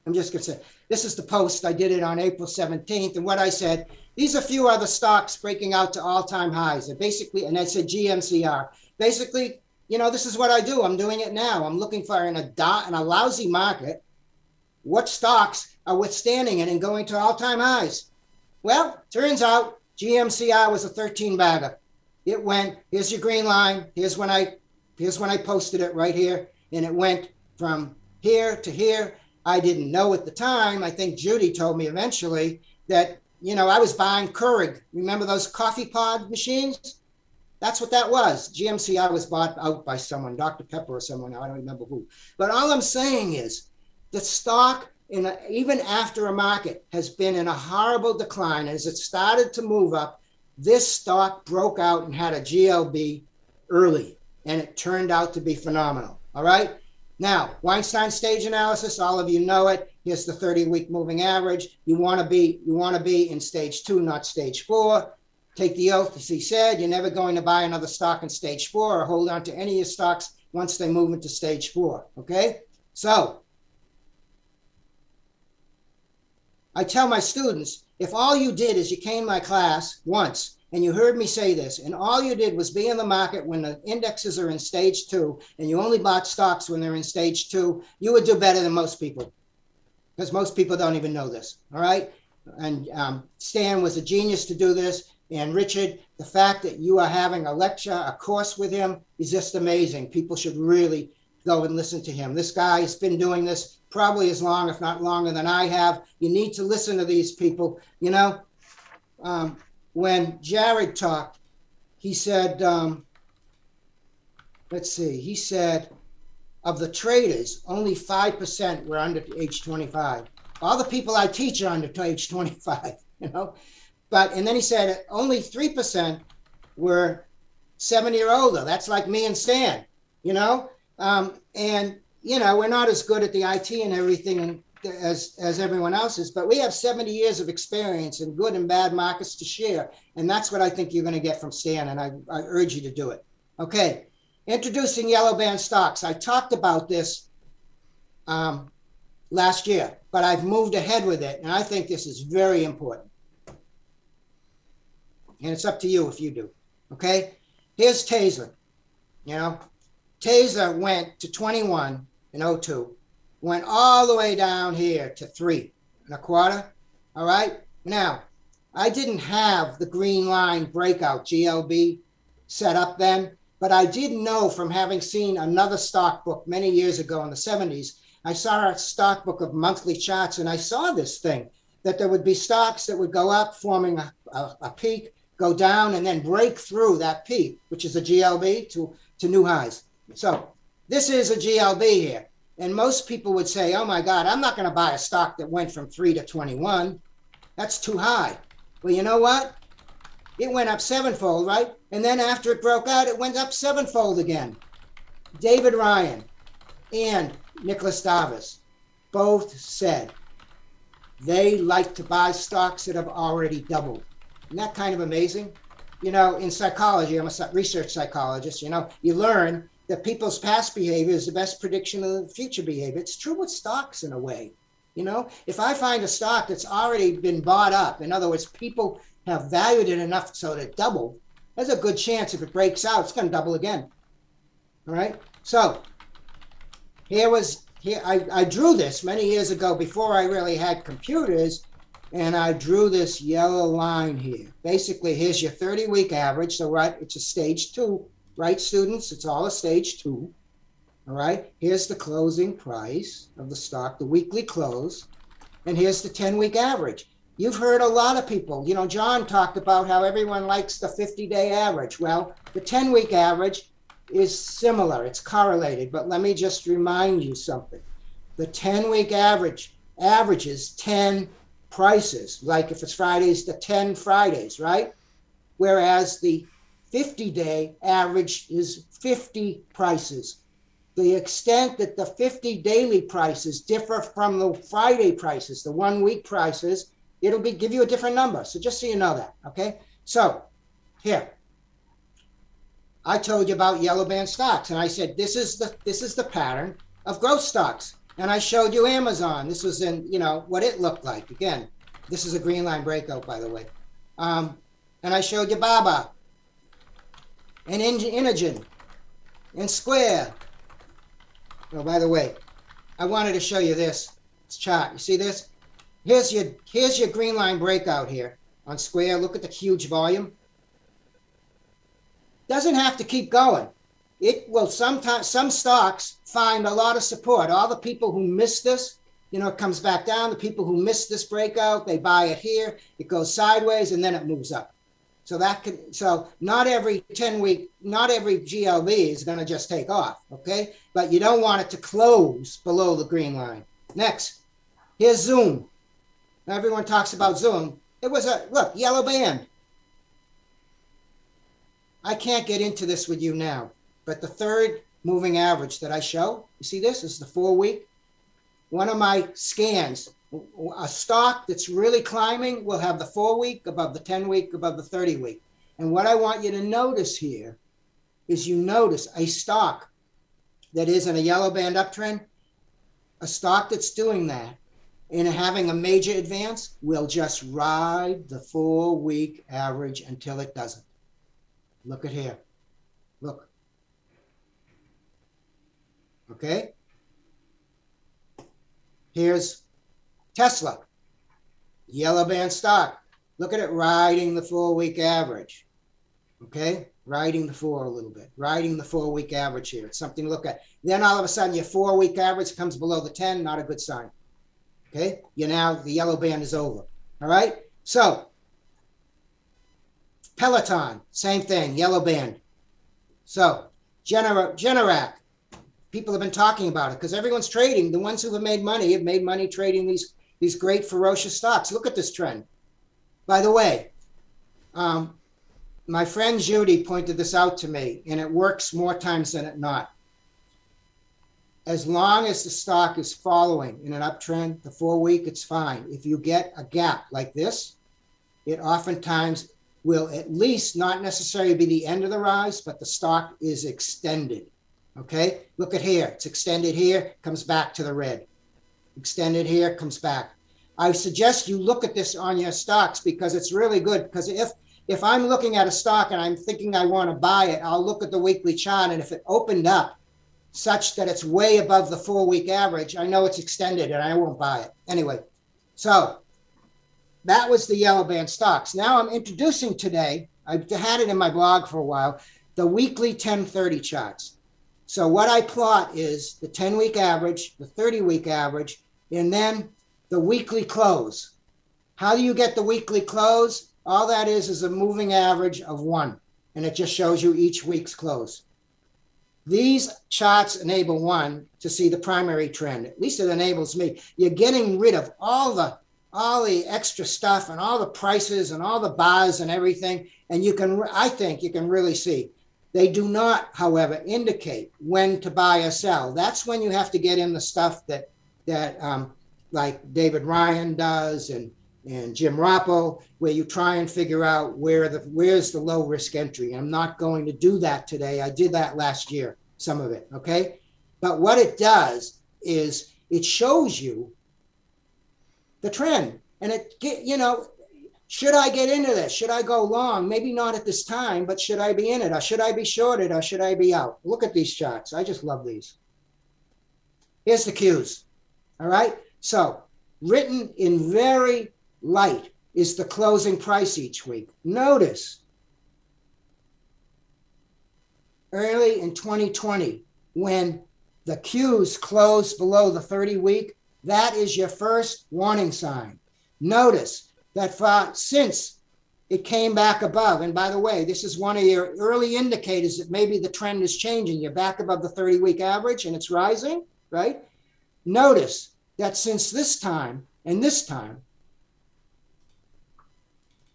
I'm just gonna say, this is the post. I did it on April 17th. And what I said, these are a few other stocks breaking out to all-time highs. And basically, and I said GMCR. Basically, you know, this is what I do. I'm doing it now. I'm looking for in a dot in a lousy market, what stocks are withstanding it and going to all-time highs. Well, turns out GMCR was a 13 bagger. It went, here's your green line. Here's when I here's when I posted it right here. And it went from here to here. I didn't know at the time. I think Judy told me eventually that you know, I was buying Keurig. Remember those coffee pod machines? That's what that was. GMCI was bought out by someone, Dr. Pepper or someone. I don't remember who. But all I'm saying is the stock, in a, even after a market, has been in a horrible decline. As it started to move up, this stock broke out and had a GLB early, and it turned out to be phenomenal. All right. Now, Weinstein stage analysis, all of you know it. Here's the 30-week moving average. You want to be you want to be in stage two, not stage four. Take the oath, as he said, you're never going to buy another stock in stage four or hold on to any of your stocks once they move into stage four. Okay? So I tell my students, if all you did is you came to my class once and you heard me say this, and all you did was be in the market when the indexes are in stage two, and you only bought stocks when they're in stage two, you would do better than most people, because most people don't even know this. All right. And um, Stan was a genius to do this. And Richard, the fact that you are having a lecture, a course with him is just amazing. People should really go and listen to him. This guy has been doing this probably as long, if not longer, than I have. You need to listen to these people. You know, um, when Jared talked, he said, um, let's see, he said, of the traders, only 5% were under age 25. All the people I teach are under age 25, you know. But, and then he said only 3% were 70 or older. That's like me and Stan, you know. Um, and, you know, we're not as good at the IT and everything as, as everyone else is, but we have 70 years of experience in good and bad markets to share. And that's what I think you're going to get from Stan. And I, I urge you to do it. Okay. Introducing yellow band stocks. I talked about this um, last year, but I've moved ahead with it, and I think this is very important. And it's up to you if you do. Okay? Here's Taser. You know, Taser went to 21 in 02, went all the way down here to three and a quarter. All right? Now, I didn't have the green line breakout GLB set up then. But I did know from having seen another stock book many years ago in the 70s, I saw a stock book of monthly charts and I saw this thing that there would be stocks that would go up, forming a, a, a peak, go down, and then break through that peak, which is a GLB, to, to new highs. So this is a GLB here. And most people would say, oh my God, I'm not going to buy a stock that went from 3 to 21. That's too high. Well, you know what? it went up sevenfold, right? And then after it broke out, it went up sevenfold again. David Ryan and Nicolas Darvas both said they like to buy stocks that have already doubled. Isn't that kind of amazing? You know, in psychology, I'm a research psychologist, you know, you learn that people's past behavior is the best prediction of the future behavior. It's true with stocks in a way. You know, if I find a stock that's already been bought up, in other words, people have valued it enough so that it doubled, there's a good chance if it breaks out, it's going to double again. All right. So here was here I, I drew this many years ago before I really had computers, and I drew this yellow line here. Basically, here's your 30 week average. So right, it's a stage two, right, students? It's all a stage two. All right. Here's the closing price of the stock, the weekly close, and here's the 10 week average. You've heard a lot of people, you know, John talked about how everyone likes the 50 day average. Well, the 10 week average is similar, it's correlated, but let me just remind you something. The 10 week average averages 10 prices, like if it's Fridays, the 10 Fridays, right? Whereas the 50 day average is 50 prices. The extent that the 50 daily prices differ from the Friday prices, the one week prices, it'll be give you a different number. So just so you know that, okay? So here, I told you about yellow band stocks, and I said this is the this is the pattern of growth stocks. And I showed you Amazon. This was in you know what it looked like. Again, this is a green line breakout, by the way. Um, and I showed you Baba and Inogen and Square. Oh, by the way, I wanted to show you this, chart. You see this? Here's your here's your green line breakout here on square. Look at the huge volume. Doesn't have to keep going. It will sometimes some stocks find a lot of support. All the people who missed this, you know, it comes back down. The people who missed this breakout, they buy it here. It goes sideways and then it moves up. So that can so not every 10 week, not every GLB is going to just take off, okay? But you don't want it to close below the green line. Next, here's Zoom. Everyone talks about Zoom. It was a look, yellow band. I can't get into this with you now, but the third moving average that I show, you see this, this is the four week. One of my scans, a stock that's really climbing will have the four week above the 10 week, above the 30 week. And what I want you to notice here is you notice a stock that is in a yellow band uptrend, a stock that's doing that and having a major advance will just ride the four week average until it doesn't. Look at here. Look. Okay. Here's Tesla, yellow band stock. Look at it riding the four week average. Okay, riding the four a little bit, riding the four week average here. It's something to look at. Then all of a sudden, your four week average comes below the 10, not a good sign. Okay, you now, the yellow band is over. All right, so Peloton, same thing, yellow band. So Genera, Generac, people have been talking about it because everyone's trading. The ones who have made money have made money trading these these great ferocious stocks. Look at this trend. By the way, um, my friend Judy pointed this out to me, and it works more times than it not. As long as the stock is following in an uptrend, the four week, it's fine. If you get a gap like this, it oftentimes will at least not necessarily be the end of the rise, but the stock is extended. Okay, look at here. It's extended here, comes back to the red. Extended here, comes back. I suggest you look at this on your stocks because it's really good. Because if if I'm looking at a stock and I'm thinking I want to buy it, I'll look at the weekly chart, and if it opened up such that it's way above the four week average, I know it's extended and I won't buy it. Anyway, so that was the yellow band stocks. Now I'm introducing today, I've had it in my blog for a while, the weekly 1030 charts. So what I plot is the 10 week average, the 30 week average, and then the weekly close. How do you get the weekly close? All that is is a moving average of one, and it just shows you each week's close. These charts enable one to see the primary trend. At least it enables me. You're getting rid of all the all the extra stuff and all the prices and all the bars and everything, and you can. I think you can really see. They do not, however, indicate when to buy or sell. That's when you have to get in the stuff that that um, like David Ryan does and and Jim Roppel, where you try and figure out where the where's the low risk entry. I'm not going to do that today. I did that last year, some of it. Okay. But what it does is it shows you the trend. And it you know, should I get into this? Should I go long? Maybe not at this time, but should I be in it? Or should I be shorted? Or should I be out? Look at these charts. I just love these. Here's the Qs. All right. So written in very light is the closing price each week. Notice early in 2020, when the Qs closed below the 30 week, that is your first warning sign. Notice that for, since it came back above, and by the way, this is one of your early indicators that maybe the trend is changing. You're back above the 30 week average and it's rising, right? Notice that since this time and this time,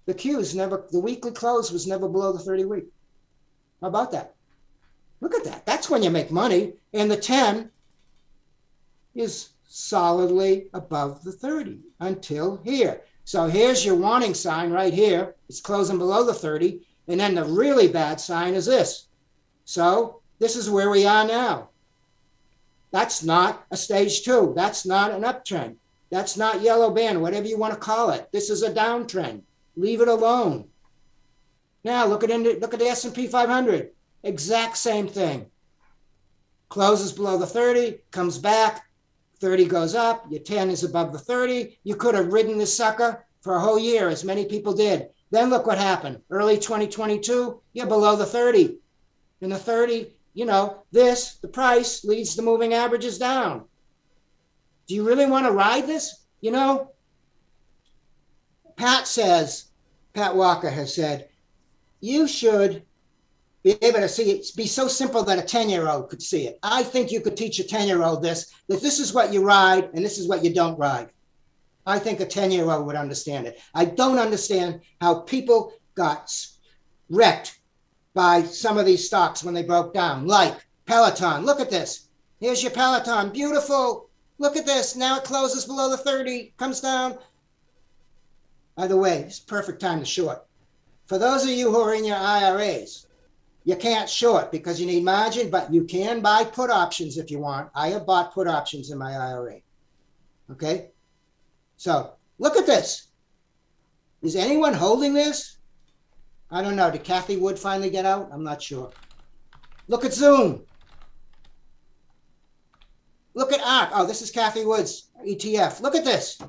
the Q is never, the weekly close was never below the 30 week. How about that? Look at that. That's when you make money. And the 10 is solidly above the 30 until here. So here's your warning sign right here. It's closing below the 30. And then the really bad sign is this. So this is where we are now. That's not a stage two. That's not an uptrend. That's not yellow band, whatever you want to call it. This is a downtrend. Leave it alone. Now look at look at the S&P 500. Exact same thing. Closes below the 30, comes back, 30 goes up, your 10 is above the 30. You could have ridden this sucker for a whole year, as many people did. Then look what happened. Early 2022, you're below the 30. And the 30 you know, this, the price leads the moving averages down. Do you really want to ride this? You know, Pat says, Pat Walker has said, you should be able to see it, be so simple that a 10 year old could see it. I think you could teach a 10 year old this, that this is what you ride and this is what you don't ride. I think a 10 year old would understand it. I don't understand how people got wrecked by some of these stocks when they broke down, like Peloton. Look at this. Here's your Peloton. Beautiful. Look at this. Now it closes below the 30, comes down. By the way, it's perfect time to short. For those of you who are in your IRAs, you can't short because you need margin, but you can buy put options if you want. I have bought put options in my IRA. Okay? So look at this. Is anyone holding this? I don't know. Did Cathie Wood finally get out? I'm not sure. Look at Zoom. Look at ARK. Oh, this is Cathie Wood's ETF. Look at this.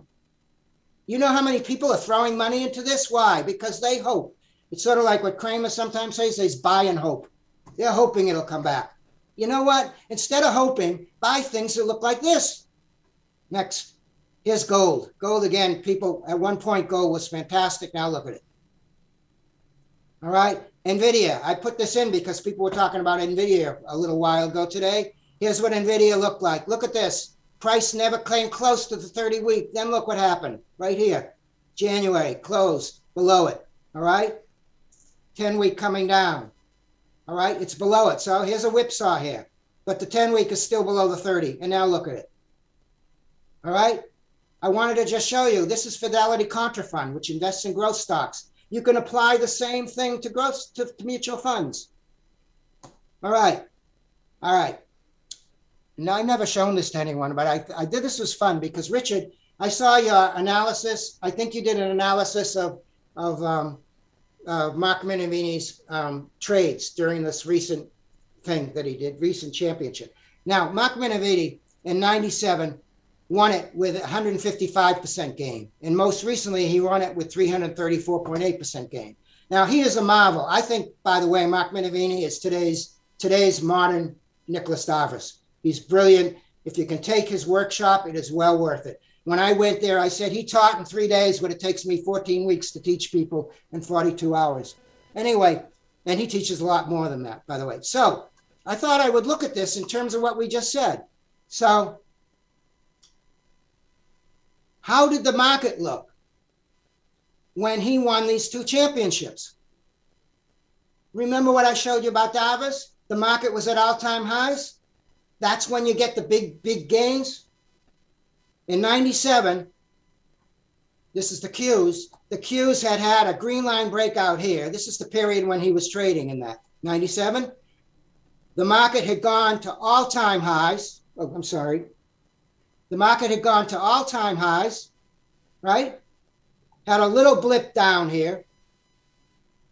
You know how many people are throwing money into this? Why? Because they hope. It's sort of like what Cramer sometimes says, says buy and hope. They're hoping it'll come back. You know what? Instead of hoping, buy things that look like this. Next. Here's gold. Gold again, people at one point gold was fantastic. Now look at it. All right. NVIDIA. I put this in because people were talking about NVIDIA a little while ago today. Here's what NVIDIA looked like. Look at this. Price never came close to the 30 week. Then look what happened right here. January closed below it. All right. 10 week coming down. All right. It's below it. So here's a whipsaw here. But the 10 week is still below the 30. And now look at it. All right. I wanted to just show you this is Fidelity Contra Fund, which invests in growth stocks. You can apply the same thing to growth to, to mutual funds. All right. All right. Now, I've never shown this to anyone, but I, I did this was fun because Richard, I saw your analysis. I think you did an analysis of, of um, Mark Minervini's um, trades during this recent thing that he did, recent championship. Now, Mark Minervini in 97 won it with 155% gain. And most recently, he won it with 334.8% gain. Now, he is a marvel. I think, by the way, Mark Minervini is today's today's modern Nicolas Darvas. He's brilliant. If you can take his workshop, it is well worth it. When I went there, I said he taught in three days what it takes me 14 weeks to teach people in 42 hours. Anyway, and he teaches a lot more than that, by the way. So I thought I would look at this in terms of what we just said. So how did the market look when he won these two championships? Remember what I showed you about Darvas? The market was at all time highs. That's when you get the big, big gains. In 97, this is the Qs. The Qs had had a green line breakout here. This is the period when he was trading in that 97. The market had gone to all time highs. Oh, I'm sorry. The market had gone to all time highs, right? Had a little blip down here,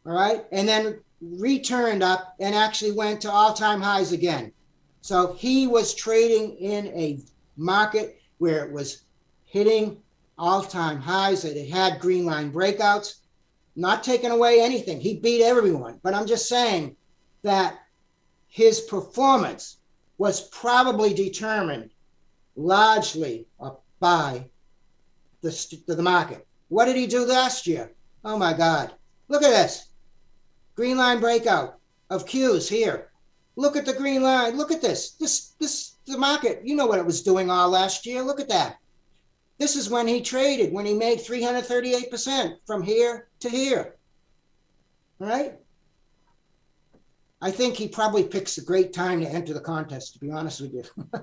all right? And then returned up and actually went to all time highs again. So he was trading in a market where it was hitting all time highs, that it had green line breakouts, not taking away anything. He beat everyone. But I'm just saying that his performance was probably determined largely by the, the market. What did he do last year? Oh my God. Look at this. Green line breakout of Qs here. Look at the green line. Look at this. This, this, the market, you know what it was doing all last year. Look at that. This is when he traded, when he made 338% from here to here. All right? I think he probably picks a great time to enter the contest, to be honest with you.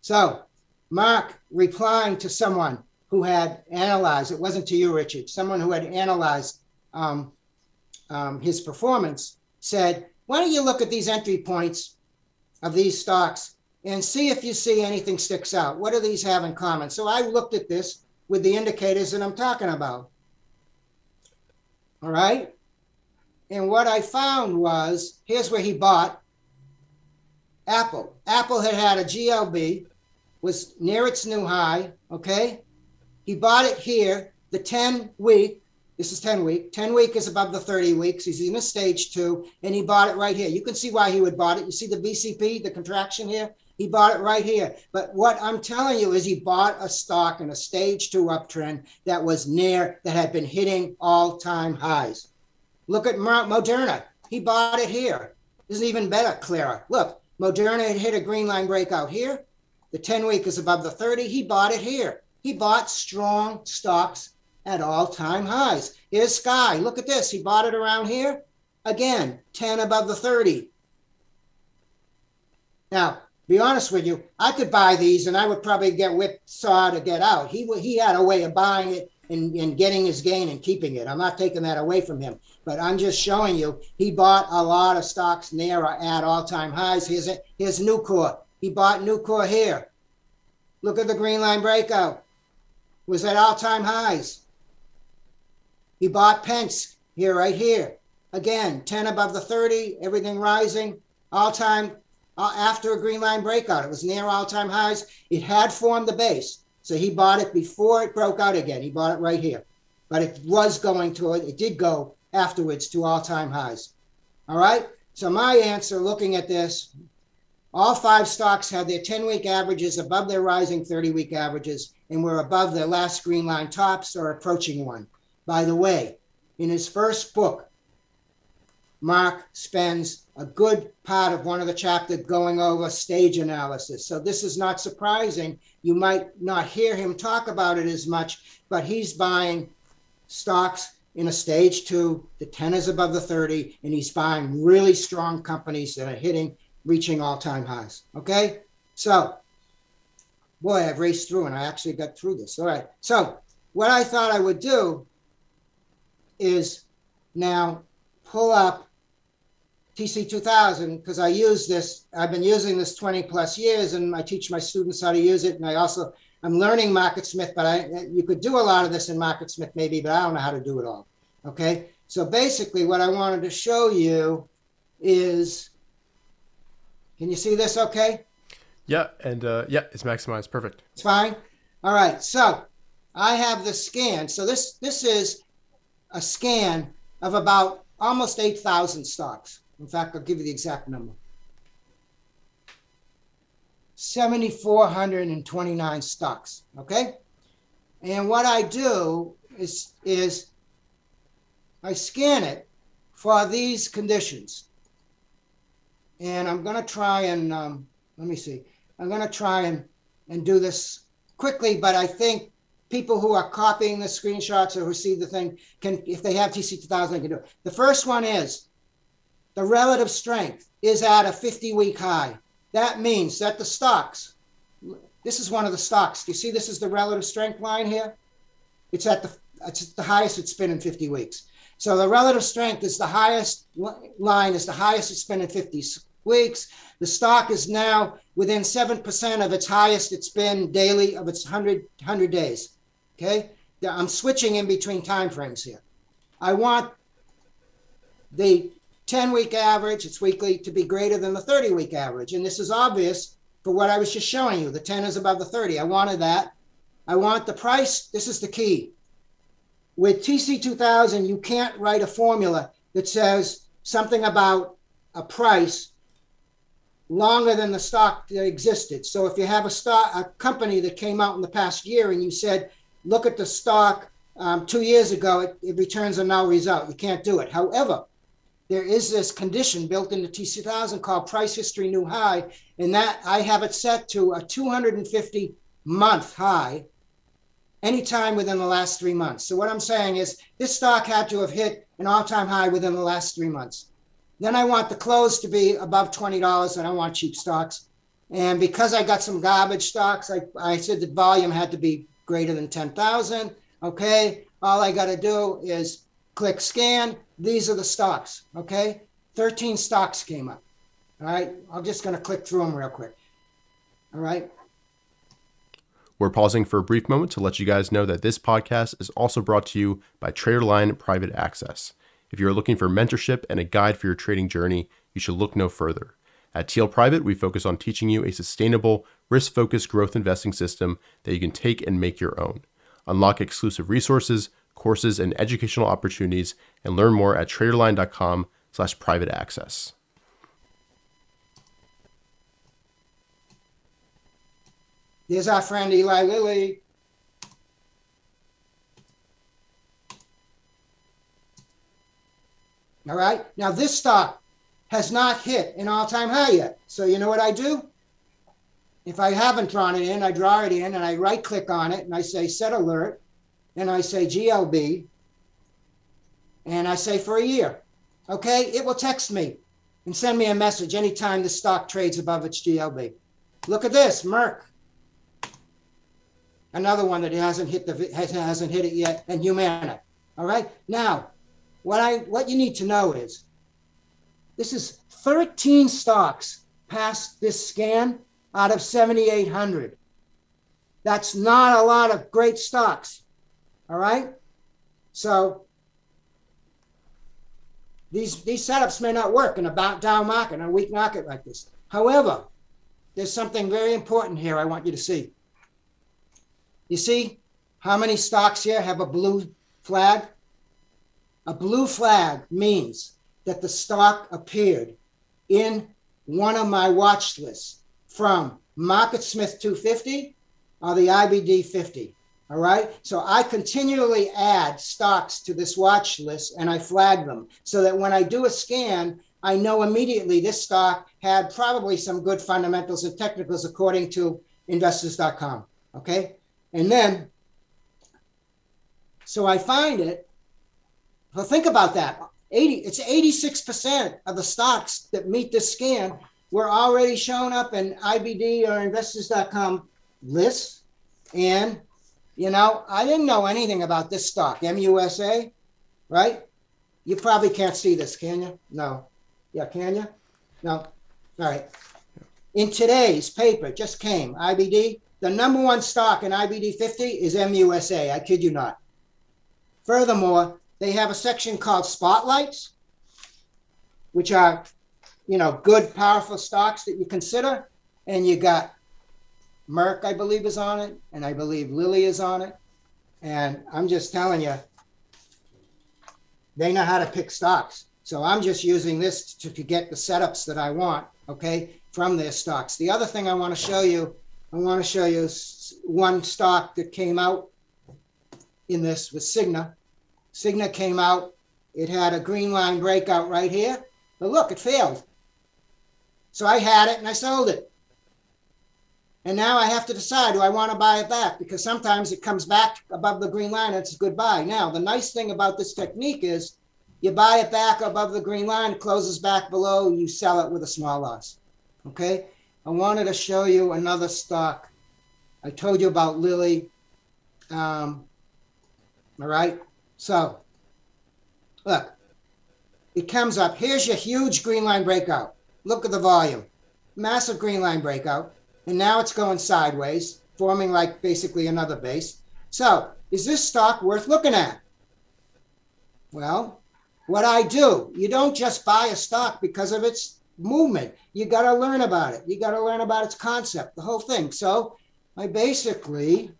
So, Mark replying to someone who had analyzed, it wasn't to you, Richard, someone who had analyzed um, um, his performance said, Why don't you look at these entry points of these stocks and see if you see anything sticks out? What do these have in common? So I looked at this with the indicators that I'm talking about. All right. And what I found was here's where he bought Apple. Apple had had a GLB was near its new high. Okay. He bought it here. The 10 week, this is 10 week. 10 week is above the 30 weeks. He's in a stage two, and he bought it right here. You can see why he would bought it. You see the VCP, the contraction here? He bought it right here. But what I'm telling you is he bought a stock in a stage two uptrend that was near, that had been hitting all time highs. Look at Moderna. He bought it here. This is even better, Clara. Look, Moderna had hit a green line breakout here. The 10 week is above the 30. He bought it here. He bought strong stocks at all time highs. Here's Sky. Look at this. He bought it around here. Again, 10 above the 30. Now, be honest with you, I could buy these and I would probably get whipsaw to get out. He he had a way of buying it and, and getting his gain and keeping it. I'm not taking that away from him, but I'm just showing you he bought a lot of stocks near at all time highs. Here's, here's Nucor. He bought Nucor here. Look at the green line breakout. Was at all time highs. He bought Pence here, right here. Again, 10 above the 30, everything rising. All time uh, after a green line breakout. It was near all time highs. It had formed the base. So he bought it before it broke out again. He bought it right here. But it was going to, it did go afterwards to all time highs. All right. So my answer looking at this, all five stocks had their 10 week averages above their rising 30 week averages and were above their last green line tops or approaching one. By the way, in his first book, Mark spends a good part of one of the chapters going over stage analysis. So this is not surprising. You might not hear him talk about it as much, but he's buying stocks in a stage two. The 10 is above the 30, and he's buying really strong companies that are hitting, reaching all time highs. Okay. So, boy, I've raced through and I actually got through this. All right. So, what I thought I would do is now pull up TC2000 because I use this. I've been using this 20 plus years, and I teach my students how to use it. And I also I'm learning MarketSmith, but I you could do a lot of this in MarketSmith maybe, but I don't know how to do it all. Okay, so basically, what I wanted to show you is, can you see this? Okay. Yeah, and uh, yeah, it's maximized. Perfect. It's fine. All right. So I have the scan. So this this is a scan of about almost 8,000 stocks. In fact, I'll give you the exact number 7,429 stocks. Okay. And what I do is, is I scan it for these conditions. And I'm going to try and, um, let me see, I'm going to try and, and do this quickly, but I think people who are copying the screenshots or who see the thing can, if they have TC2000, they can do it. The first one is the relative strength is at a 50 week high. That means that the stocks, this is one of the stocks. Do you see this is the relative strength line here? It's at the it's the highest it's been in 50 weeks. So the relative strength is the highest line is the highest it's been in 50 weeks. The stock is now within 7% of its highest it's been daily of its 100, 100 days. Okay? I'm switching in between time frames here. I want the 10 week average, it's weekly, to be greater than the 30 week average. And this is obvious for what I was just showing you. The 10 is above the 30. I wanted that. I want the price. This is the key. With TC2000, you can't write a formula that says something about a price longer than the stock that existed. So if you have a stock, a company that came out in the past year and you said, look at the stock um, two years ago, it, it returns a null result. You can't do it. However, there is this condition built into TC2000 called price history new high, and that I have it set to a 250 month high anytime within the last three months. So what I'm saying is this stock had to have hit an all-time high within the last three months. Then I want the close to be above $20. I don't want cheap stocks. And because I got some garbage stocks, I, I said the volume had to be greater than 10,000. Okay, all I got to do is click scan. These are the stocks, okay? 13 stocks came up. All right, I'm just going to click through them real quick. All right. We're pausing for a brief moment to let you guys know that this podcast is also brought to you by TraderLion Private Access. If you're looking for mentorship and a guide for your trading journey, you should look no further. At TL Private, we focus on teaching you a sustainable, risk focused growth investing system that you can take and make your own. Unlock exclusive resources, courses, and educational opportunities, and learn more at traderlion.com slash private access. There's our friend Eli Lilly. All right. Now this stock has not hit an all-time high yet. So you know what I do? If I haven't drawn it in, I draw it in and I right click on it and I say set alert and I say GLB and I say for a year. Okay, it will text me and send me a message anytime the stock trades above its GLB. Look at this, Merck. Another one that hasn't hit the hasn't hit it yet, and Humana. All right. Now, what I what you need to know is this is 13 stocks past this scan out of 7,800. That's not a lot of great stocks. All right. So these these setups may not work in a down market, a weak market like this. However, there's something very important here I want you to see. You see how many stocks here have a blue flag? A blue flag means that the stock appeared in one of my watch lists from Market Smith 250 or the IBD 50. All right. So I continually add stocks to this watch list and I flag them so that when I do a scan, I know immediately this stock had probably some good fundamentals and technicals according to investors.com. Okay. And then, so I find it. Well, think about that. 80, it's 86% of the stocks that meet this scan were already shown up in IBD or investors.com lists. And, you know, I didn't know anything about this stock, MUSA, right? You probably can't see this, can you? No. Yeah, can you? No. All right. In today's paper, just came IBD. The number one stock in IBD 50 is MUSA. I kid you not. Furthermore, they have a section called Spotlights, which are, you know, good, powerful stocks that you consider. And you got Merck, I believe, is on it, and I believe Lilly is on it. And I'm just telling you, they know how to pick stocks. So I'm just using this to, to get the setups that I want, okay, from their stocks. The other thing I want to show you, I want to show you one stock that came out in this was Cigna. Cigna came out. It had a green line breakout right here, but look, it failed. So I had it and I sold it. And now I have to decide do I want to buy it back? Because sometimes it comes back above the green line it's a good buy. Now, the nice thing about this technique is you buy it back above the green line, it closes back below, you sell it with a small loss. Okay. I wanted to show you another stock. I told you about Lilly. Um, all right. So look, it comes up. Here's your huge green line breakout. Look at the volume. Massive green line breakout. And now it's going sideways, forming like basically another base. So is this stock worth looking at? Well, what I do. You don't just buy a stock because of its movement. You got to learn about it. You got to learn about its concept, the whole thing. So I basically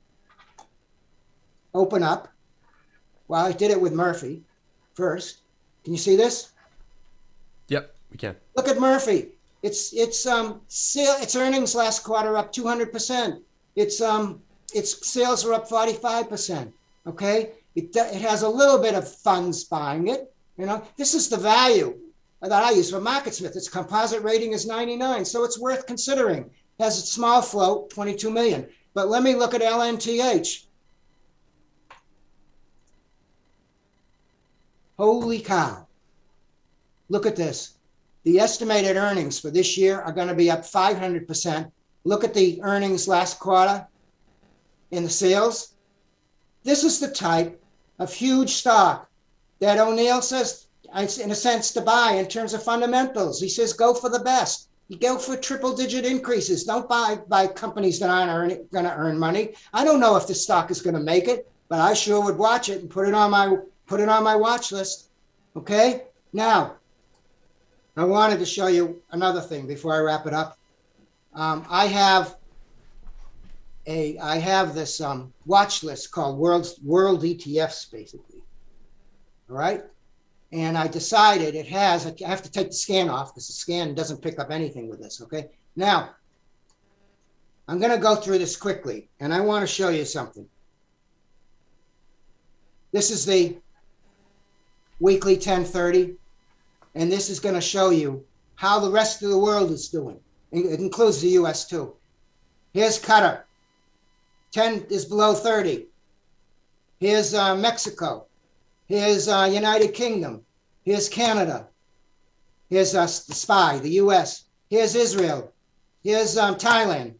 open up. Well, I did it with Murphy first. Can you see this? Yep, we can. Look at Murphy. It's it's um sale, its earnings last quarter up 200%. It's um its sales are up 45%. Okay? It, it has a little bit of funds buying it, you know, this is the value that I use for MarketSmith. Its composite rating is 99, so it's worth considering. Has a small float, 22 million. But let me look at LNTH. Holy cow. Look at this. The estimated earnings for this year are going to be up 500%. Look at the earnings last quarter in the sales. This is the type of huge stock that O'Neill says, in a sense, to buy in terms of fundamentals. He says, go for the best. You go for triple digit increases. Don't buy by companies that aren't going to earn money. I don't know if the stock is going to make it, but I sure would watch it and put it on my put it on my watch list. Okay. Now, I wanted to show you another thing before I wrap it up. Um, I have a I have this um, watch list called World World ETFs, basically. All right. And I decided it has, I have to take the scan off because the scan doesn't pick up anything with this. Okay. Now, I'm going to go through this quickly and I want to show you something. This is the weekly 1030, and this is going to show you how the rest of the world is doing. It includes the US too. Here's Qatar. 10 is below 30. Here's uh, Mexico. Here's uh, United Kingdom. Here's Canada. Here's uh, the SPY, the US. Here's Israel. Here's um, Thailand.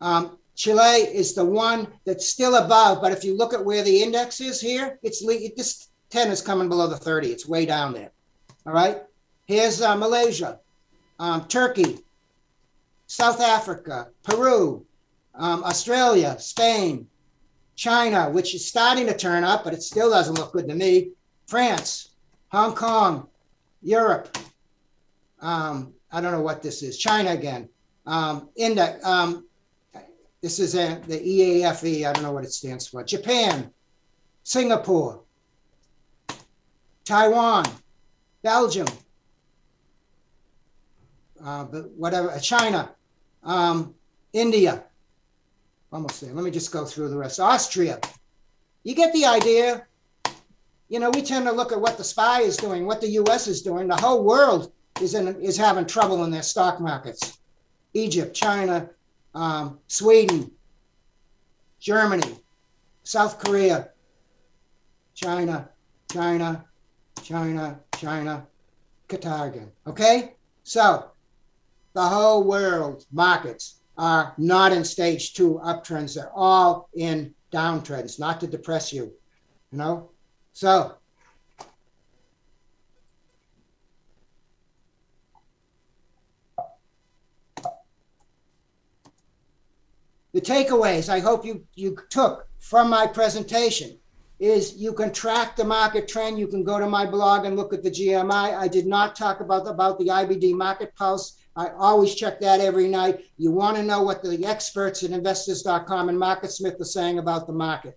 Um, Chile is the one that's still above, but if you look at where the index is here, it's this 10 is coming below the 30. It's way down there. All right. Here's uh, Malaysia, um, Turkey, South Africa, Peru, um, Australia, Spain, China, which is starting to turn up, but it still doesn't look good to me. France, Hong Kong, Europe. Um, I don't know what this is. China again. Um, India. Um, This is a, the EAFE. I don't know what it stands for. Japan, Singapore, Taiwan, Belgium, uh, but whatever, uh, China, um, India. Almost there. Let me just go through the rest. Austria. You get the idea. You know, we tend to look at what the SPY is doing, what the US is doing. The whole world is in is having trouble in their stock markets. Egypt, China, um, Sweden, Germany, South Korea, China, China, China, China, Qatar again. Okay? So the whole world markets are not in stage two uptrends. They're all in downtrends, not to depress you. You know? So the takeaways I hope you, you took from my presentation is you can track the market trend. You can go to my blog and look at the GMI. I did not talk about, about the IBD market pulse. I always check that every night. You want to know what the experts at investors.com and MarketSmith are saying about the market.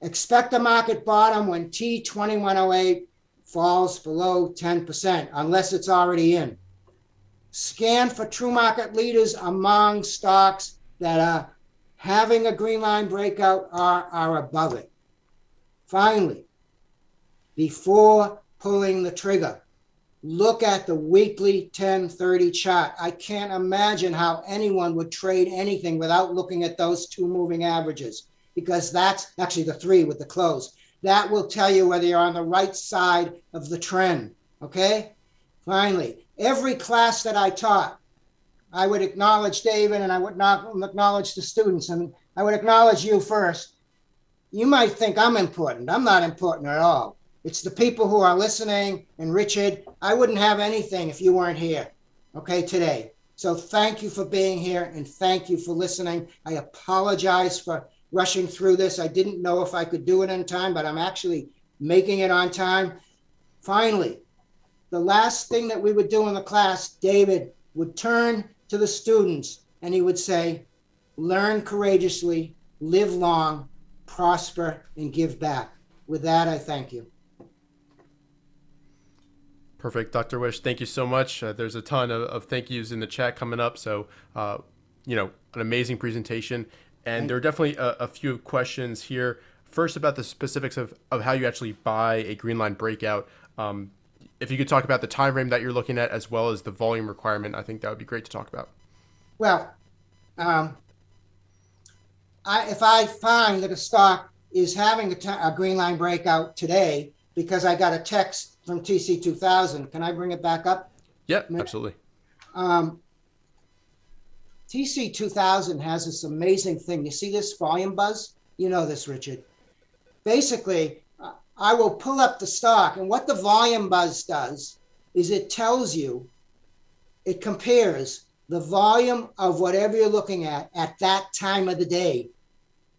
Expect a market bottom when T2108 falls below 10%, unless it's already in. Scan for true market leaders among stocks that are having a green line breakout or are above it. Finally, before pulling the trigger, look at the weekly 1030 chart. I can't imagine how anyone would trade anything without looking at those two moving averages because that's actually the three with the close. That will tell you whether you're on the right side of the trend. Okay? Finally, every class that I taught, I would acknowledge David and I would not acknowledge the students and I would acknowledge you first you might think I'm important. I'm not important at all. It's the people who are listening. And Richard, I wouldn't have anything if you weren't here, okay, today. So thank you for being here and thank you for listening. I apologize for rushing through this. I didn't know if I could do it in time, but I'm actually making it on time. Finally, the last thing that we would do in the class, David would turn to the students and he would say, Learn courageously, live long, prosper, and give back. With that, I thank you. Perfect, Dr. Wish. Thank you so much. Uh, there's a ton of, of, thank yous in the chat coming up. So, uh, you know, an amazing presentation. And there are definitely a, a, few questions here. First, about the specifics of, of how you actually buy a green line breakout. Um, if you could talk about the time frame that you're looking at as well as the volume requirement, I think that would be great to talk about. Well, um, I, if I find that a stock is having a, a green line breakout today because I got a text from TC 2000, can I bring it back up? Yeah, absolutely. Um, TC 2000 has this amazing thing. You see this volume buzz? You know this, Richard. Basically, I will pull up the stock, and what the volume buzz does is it tells you, it compares the volume of whatever you're looking at at that time of the day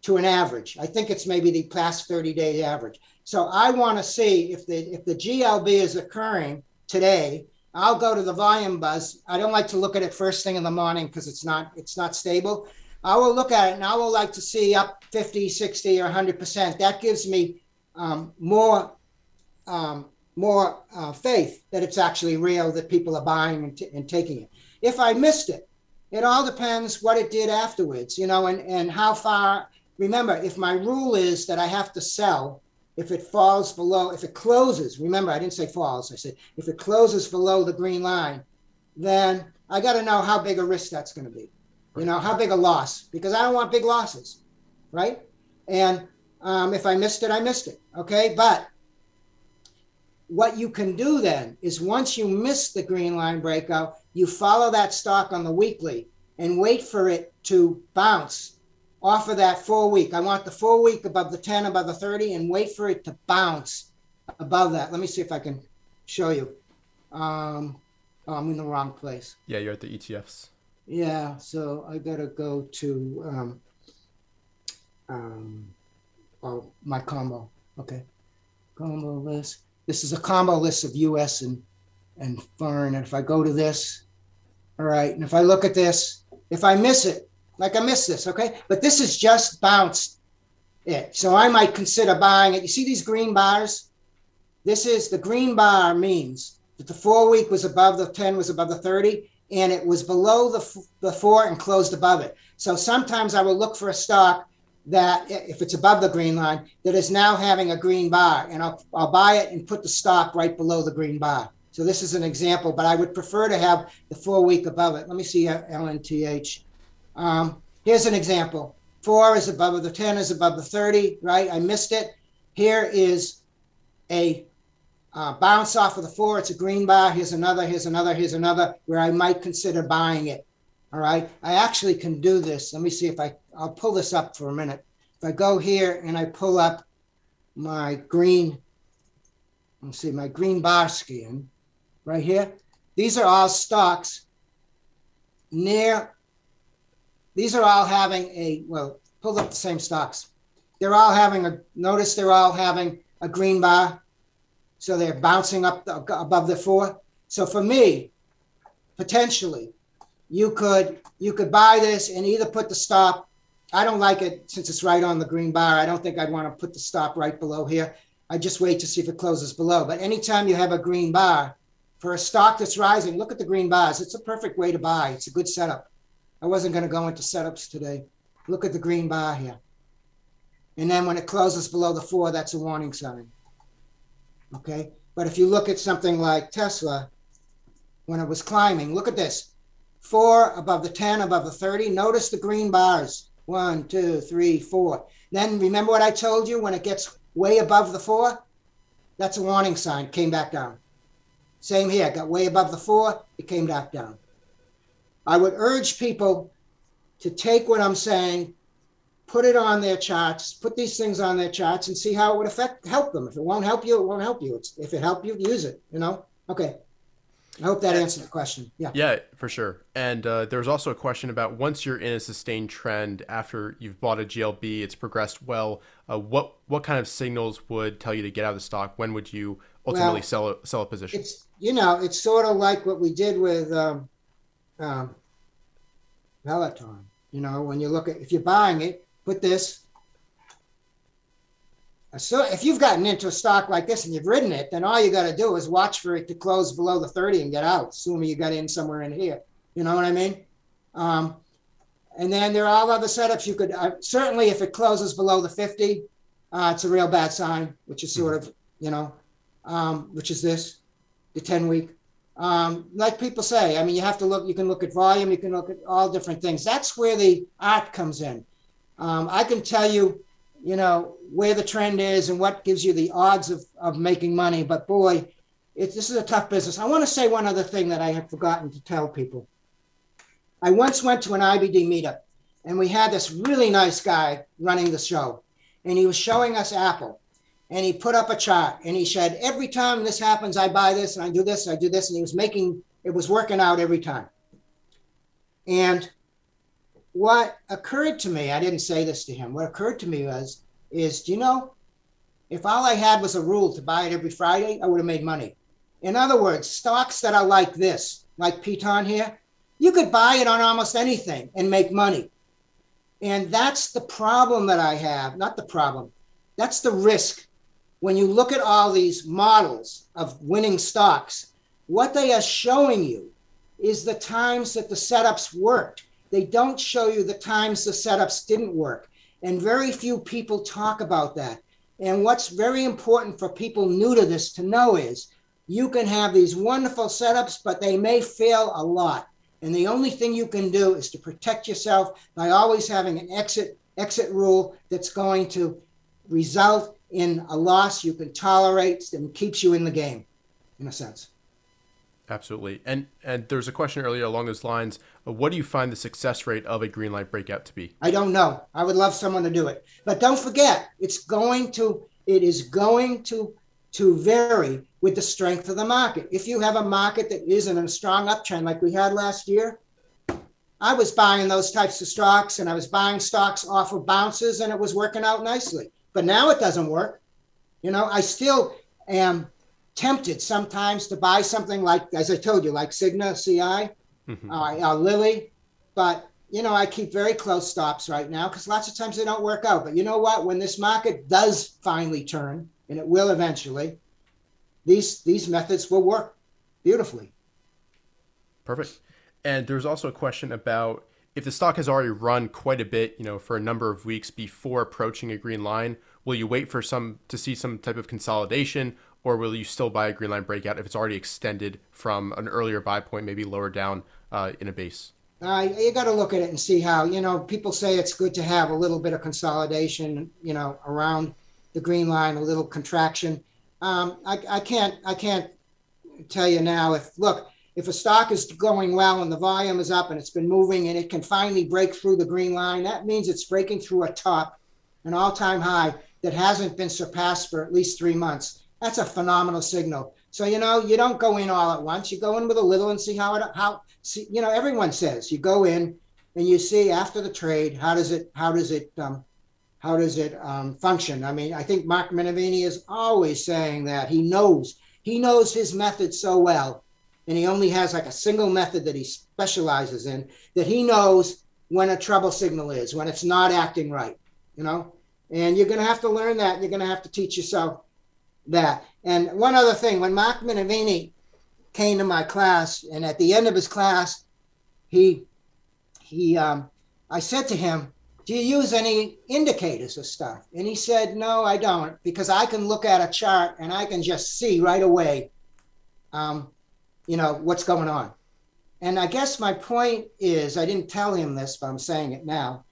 to an average. I think it's maybe the past 30 day average. So I want to see if the if the GLB is occurring today. I'll go to the volume buzz. I don't like to look at it first thing in the morning because it's not it's not stable. I will look at it and I will like to see up 50, 60, or 100%. That gives me um, more um, more uh, faith that it's actually real, that people are buying and, t- and taking it if I missed it. It all depends what it did afterwards, you know, and, and how far. Remember, if my rule is that I have to sell if it falls below, if it closes, remember, I didn't say falls, I said if it closes below the green line, then I got to know how big a risk that's going to be. You know, how big a loss, because I don't want big losses, right? And um, if I missed it, I missed it. Okay. But what you can do then is once you miss the green line breakout, you follow that stock on the weekly and wait for it to bounce off of that four week. I want the four week above the 10, above the 30, and wait for it to bounce above that. Let me see if I can show you. Um, oh, I'm in the wrong place. Yeah, you're at the ETFs. Yeah, so I gotta go to um, um, oh, my combo. Okay, combo list. This is a combo list of U.S. and and foreign. And if I go to this, all right. And if I look at this, if I miss it, Like I missed this, okay? But this is just bounced it. So I might consider buying it. You see these green bars? This is the green bar means that the four week was above the 10 was above the 30 and it was below the, the four and closed above it. So sometimes I will look for a stock that if it's above the green line that is now having a green bar and I'll, I'll buy it and put the stop right below the green bar. So this is an example, but I would prefer to have the four week above it. Let me see uh, LNTH. Um, here's an example. Four is above the 10 is above the 30, right? I missed it. Here is a uh, bounce off of the four. It's a green bar. Here's another, here's another, here's another where I might consider buying it. All right. I actually can do this. Let me see if I, I'll pull this up for a minute. If I go here and I pull up my green, let's see, my green bar scan right here. These are all stocks near, these are all having a, well, pull up the same stocks. They're all having a, notice they're all having a green bar so they're bouncing up the, above the four. So for me, potentially, you could you could buy this and either put the stop. I don't like it since it's right on the green bar. I don't think I'd want to put the stop right below here. I just wait to see if it closes below. But anytime you have a green bar for a stock that's rising, look at the green bars. It's a perfect way to buy. It's a good setup. I wasn't going to go into setups today. Look at the green bar here. And then when it closes below the four, that's a warning sign. Okay. But if you look at something like Tesla, when it was climbing, look at this four above the 10, above the 30. Notice the green bars one, two, three, four. Then remember what I told you when it gets way above the four? That's a warning sign, came back down. Same here, got way above the four, it came back down. I would urge people to take what I'm saying, put it on their charts, put these things on their charts and see how it would affect help them. If it won't help you, it won't help you. It's, if it help you, use it, you know? Okay. I hope that answered the question. Yeah. Yeah, for sure. And uh, there was also a question about once you're in a sustained trend after you've bought a GLB, it's progressed well. Uh, what what kind of signals would tell you to get out of the stock? When would you ultimately well, sell a, sell a position? It's you know it's sort of like what we did with um, um, Peloton. You know, when you look at if you're buying it, put this. So if you've gotten into a stock like this and you've ridden it, then all you got to do is watch for it to close below the 30 and get out, assuming you got in somewhere in here. You know what I mean? Um, and then there are all other setups you could uh, certainly if it closes below the 50, uh, it's a real bad sign, which is sort of you know, um, which is this, the 10 week. Um, like people say, I mean, you have to look. You can look at volume. You can look at all different things. That's where the art comes in. Um, I can tell you, you know, where the trend is and what gives you the odds of, of making money. But boy, it, this is a tough business. I want to say one other thing that I have forgotten to tell people. I once went to an IBD meetup and we had this really nice guy running the show and he was showing us Apple and he put up a chart and he said, every time this happens, I buy this and I do this, and I do this. And he was making, it was working out every time. And what occurred to me, I didn't say this to him, what occurred to me was, is, do you know, if all I had was a rule to buy it every Friday, I would have made money. In other words, stocks that are like this, like Piton here, you could buy it on almost anything and make money. And that's the problem that I have, not the problem, that's the risk. When you look at all these models of winning stocks, what they are showing you is the times that the setups worked they don't show you the times the setups didn't work. And very few people talk about that. And what's very important for people new to this to know is you can have these wonderful setups, but they may fail a lot. And the only thing you can do is to protect yourself by always having an exit exit rule that's going to result in a loss you can tolerate and keeps you in the game, in a sense. Absolutely. And and there's a question earlier along those lines. What do you find the success rate of a green line breakout to be? I don't know. I would love someone to do it. But don't forget, it's going to it is going to to vary with the strength of the market. If you have a market that isn't in a strong uptrend like we had last year, I was buying those types of stocks and I was buying stocks off of bounces and it was working out nicely. But now it doesn't work. You know, I still am tempted sometimes to buy something like, as I told you, like Cigna CI, mm-hmm. uh, uh, Lilly. But you know, I keep very close stops right now because lots of times they don't work out. But you know what? When this market does finally turn, and it will eventually, these these methods will work beautifully. Perfect. And there's also a question about if the stock has already run quite a bit, you know, for a number of weeks before approaching a green line, will you wait for some to see some type of consolidation or will you still buy a green line breakout if it's already extended from an earlier buy point, maybe lower down uh, in a base? Uh, you got to look at it and see how, you know, people say it's good to have a little bit of consolidation, you know, around the green line, a little contraction. Um, I, I can't, I can't tell you now if, look, if a stock is going well and the volume is up and it's been moving and it can finally break through the green line, that means it's breaking through a top, an all time high that hasn't been surpassed for at least three months. That's a phenomenal signal. So, you know, you don't go in all at once. You go in with a little and see how it, how, see, you know, everyone says you go in and you see after the trade, how does it, how does it, um, how does it um, function? I mean, I think Mark Minervini is always saying that he knows, he knows his method so well and he only has like a single method that he specializes in that he knows when a trouble signal is when it's not acting right you know? And you're going to have to learn that you're going to have to teach yourself that. And one other thing when mark minervini came to my class and at the end of his class he he um, i said to him do you use any indicators or stuff? And he said no i don't because i can look at a chart and i can just see right away um, you know, what's going on. And I guess my point is I didn't tell him this, but I'm saying it now.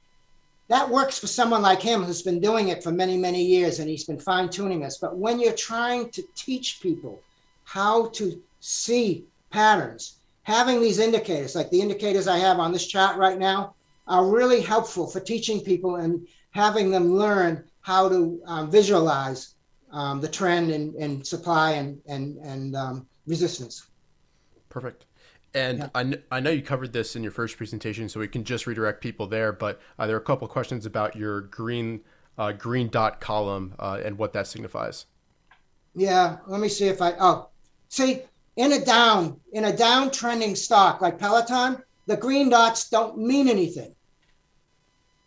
That works for someone like him who's been doing it for many, many years and he's been fine tuning us. But when you're trying to teach people how to see patterns, having these indicators, like the indicators I have on this chart right now, are really helpful for teaching people and having them learn how to um, visualize um, the trend in supply and, and, and um, resistance. Perfect. And yeah. I, kn- I know you covered this in your first presentation, so we can just redirect people there. But uh, there are a couple questions about your green uh, green dot column uh, and what that signifies. Yeah, let me see if I. Oh, see, in a down in a downtrending stock like Peloton, the green dots don't mean anything.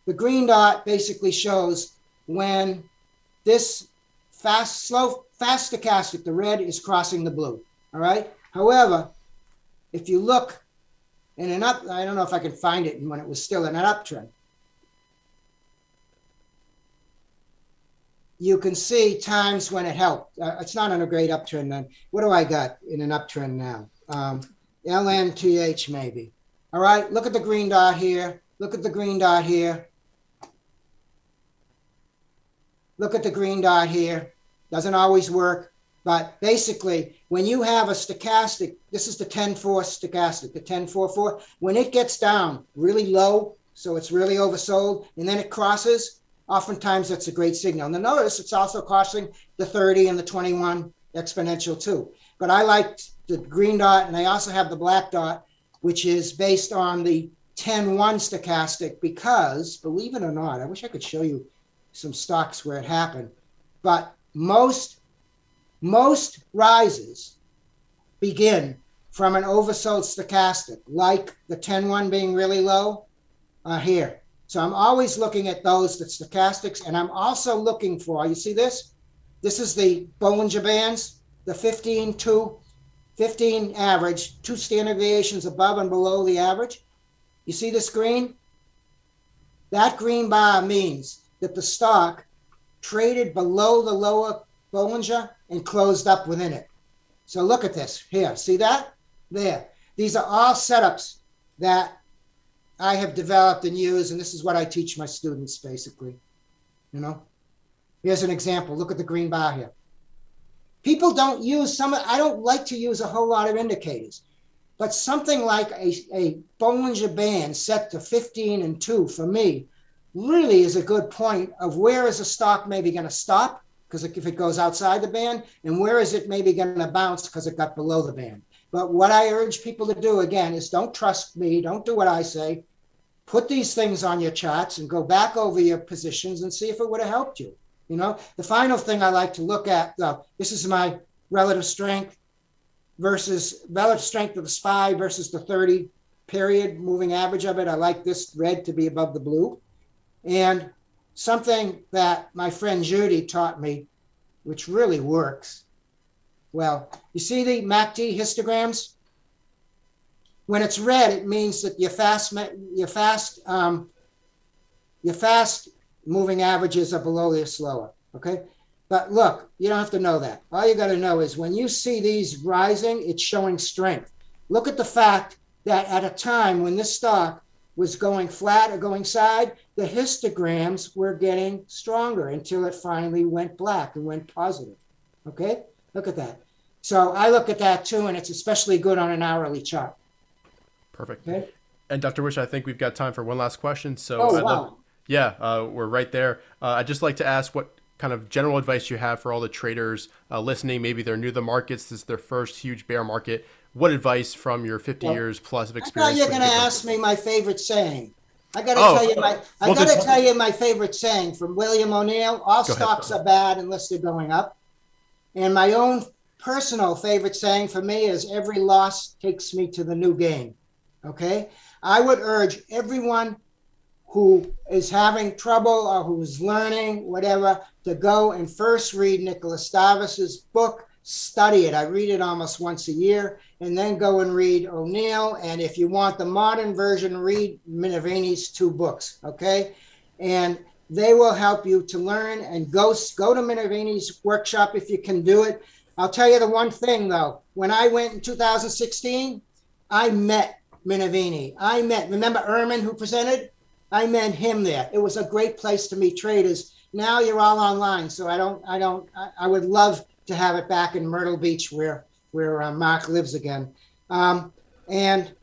The green dot basically shows when this fast, slow, fast stochastic, the red is crossing the blue. All right. However, if you look in an up, I don't know if I can find it when it was still in an uptrend. You can see times when it helped. Uh, it's not in a great uptrend then. What do I got in an uptrend now? Um, LNTH maybe. All right, look at the green dot here. Look at the green dot here. Look at the green dot here. Doesn't always work. But basically, when you have a stochastic, this is the 10-4 stochastic, the 10-4-4, when it gets down really low, so it's really oversold, and then it crosses, oftentimes that's a great signal. And notice it's also crossing the 30 and the 21 exponential too. But I like the green dot, and I also have the black dot, which is based on the 10-1 stochastic because, believe it or not, I wish I could show you some stocks where it happened, but most most rises begin from an oversold stochastic, like the 10-1 being really low uh, here. So I'm always looking at those, the stochastics, and I'm also looking for, you see this? This is the Bollinger Bands, the 15, 2, 15 average, two standard deviations above and below the average. You see this green? That green bar means that the stock traded below the lower Bollinger and closed up within it. So look at this here. See that? There. These are all setups that I have developed and used, and this is what I teach my students basically. You know, here's an example. Look at the green bar here. People don't use some, I don't like to use a whole lot of indicators, but something like a, a Bollinger Band set to 15 and 2 for me really is a good point of where is a stock maybe going to stop because if it goes outside the band, and where is it maybe going to bounce because it got below the band? But what I urge people to do again is don't trust me, don't do what I say. Put these things on your charts and go back over your positions and see if it would have helped you. You know, the final thing I like to look at, though, this is my relative strength versus relative strength of the SPY versus the 30 period moving average of it. I like this red to be above the blue. And something that my friend Judy taught me, which really works. Well, you see the MACD histograms? When it's red, it means that your fast, your fast, um, your fast moving averages are below your slower. Okay. But look, you don't have to know that. All you got to know is when you see these rising, it's showing strength. Look at the fact that at a time when this stock was going flat or going side, the histograms were getting stronger until it finally went black and went positive. Okay, look at that. So I look at that too, and it's especially good on an hourly chart. Perfect. Okay. And Dr. Wish, I think we've got time for one last question. So, oh, wow. Love, yeah, uh, we're right there. Uh, I'd just like to ask what kind of general advice you have for all the traders uh, listening. Maybe they're new to the markets. This is their first huge bear market. What advice from your 50 well, years plus of experience? I you're going to ask me my favorite saying. I got to oh, tell you my I well, got to tell you my favorite saying from William O'Neill. All stocks ahead. are bad unless they're going up. And my own personal favorite saying for me is every loss takes me to the new game. Okay? I would urge everyone who is having trouble or who's learning, whatever, to go and first read Nicolas Darvas's book, study it. I read it almost once a year, and then go and read O'Neill. And if you want the modern version, read Minervini's two books, okay? And they will help you to learn and go, go to Minervini's workshop if you can do it. I'll tell you the one thing though, when I went in 2016, I met Minervini. I met, remember Ehrman who presented? I met him there. It was a great place to meet traders. Now you're all online, so I don't, I don't, I, I would love to have it back in Myrtle Beach where where uh, Mark lives again. Um, and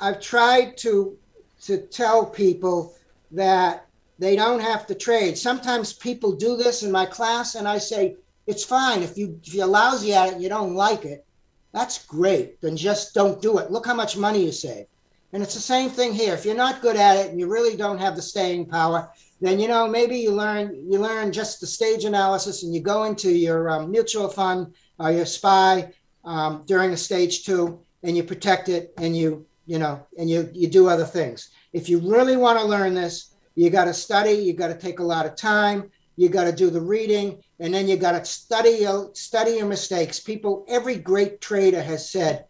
I've tried to to tell people that they don't have to trade. Sometimes people do this in my class, and I say it's fine if you if you're lousy at it and you don't like it. That's great. Then just don't do it. Look how much money you save. And it's the same thing here. If you're not good at it and you really don't have the staying power, then you know maybe you learn you learn just the stage analysis and you go into your um, mutual fund or your SPY um, during a stage two and you protect it and you you know and you you do other things. If you really want to learn this, you got to study. You got to take a lot of time. You got to do the reading, and then you got to study your study your mistakes. People, every great trader has said,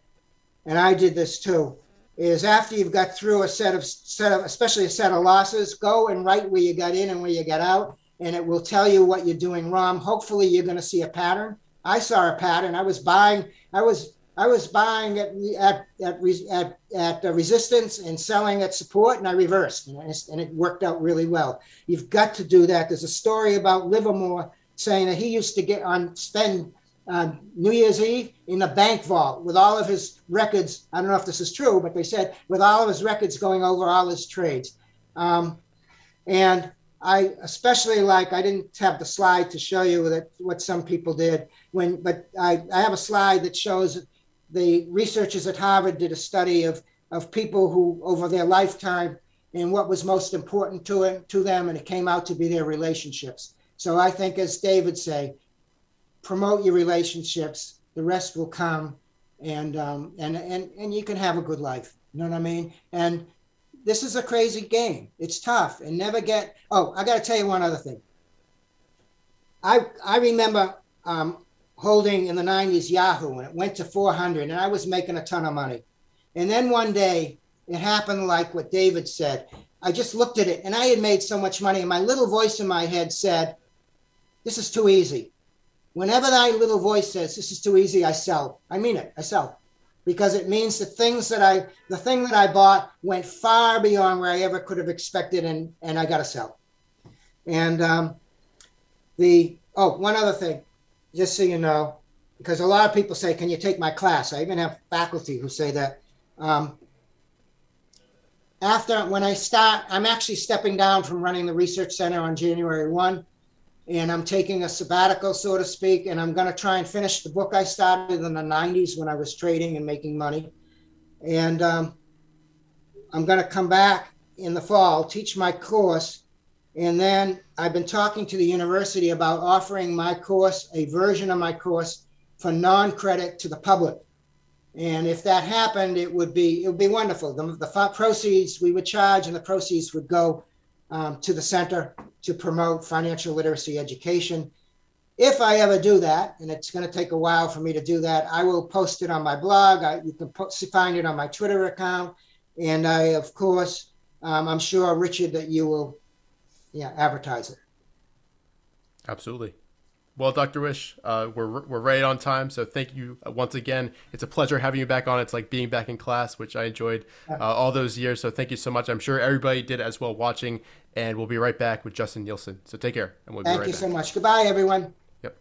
and I did this too is after you've got through a set of set of especially a set of losses, go and write where you got in and where you got out, and it will tell you what you're doing wrong. Hopefully, you're going to see a pattern. I saw a pattern. I was buying. I was I was buying at at at, at, at resistance and selling at support, and I reversed, and it worked out really well. You've got to do that. There's a story about Livermore saying that he used to get on spend uh, New Year's Eve in the bank vault with all of his records. I don't know if this is true, but they said with all of his records going over all his trades. Um, and I especially like, I didn't have the slide to show you that what some people did when, but I, I have a slide that shows the researchers at Harvard did a study of, of people who over their lifetime and what was most important to it, to them, and it came out to be their relationships. So I think, as David say, promote your relationships. The rest will come, and um, and and and you can have a good life. You know what I mean? And this is a crazy game. It's tough, and never get. Oh, I got to tell you one other thing. I I remember um, holding in the '90s Yahoo, and it went to 400, and I was making a ton of money. And then one day, it happened like what David said. I just looked at it, and I had made so much money, and my little voice in my head said, "This is too easy." Whenever that little voice says this is too easy, I sell. I mean it. I sell because it means the things that I, the thing that I bought went far beyond where I ever could have expected, and and I got to sell. And um, the oh, one other thing, just so you know, because a lot of people say, "Can you take my class?" I even have faculty who say that. Um, after when I start, I'm actually stepping down from running the research center on January one and I'm taking a sabbatical, so to speak, and I'm going to try and finish the book I started in the 90s when I was trading and making money. And um, I'm going to come back in the fall, teach my course, and then I've been talking to the university about offering my course, a version of my course, for non credit to the public. And if that happened, it would be it would be wonderful. The, the proceeds we would charge, and the proceeds would go um, to the center to promote financial literacy education. If I ever do that, and it's going to take a while for me to do that, I will post it on my blog. I, you can post, find it on my Twitter account, and I, of course, um, I'm sure Richard that you will, yeah, advertise it. Absolutely. Well, Dr. Wish, uh, we're, we're right on time. So thank you uh, once again. It's a pleasure having you back on. It's like being back in class, which I enjoyed uh, all those years. So thank you so much. I'm sure everybody did as well watching and we'll be right back with Justin Nielsen. So take care, and we'll Thank right you so much. Goodbye, everyone. Yep.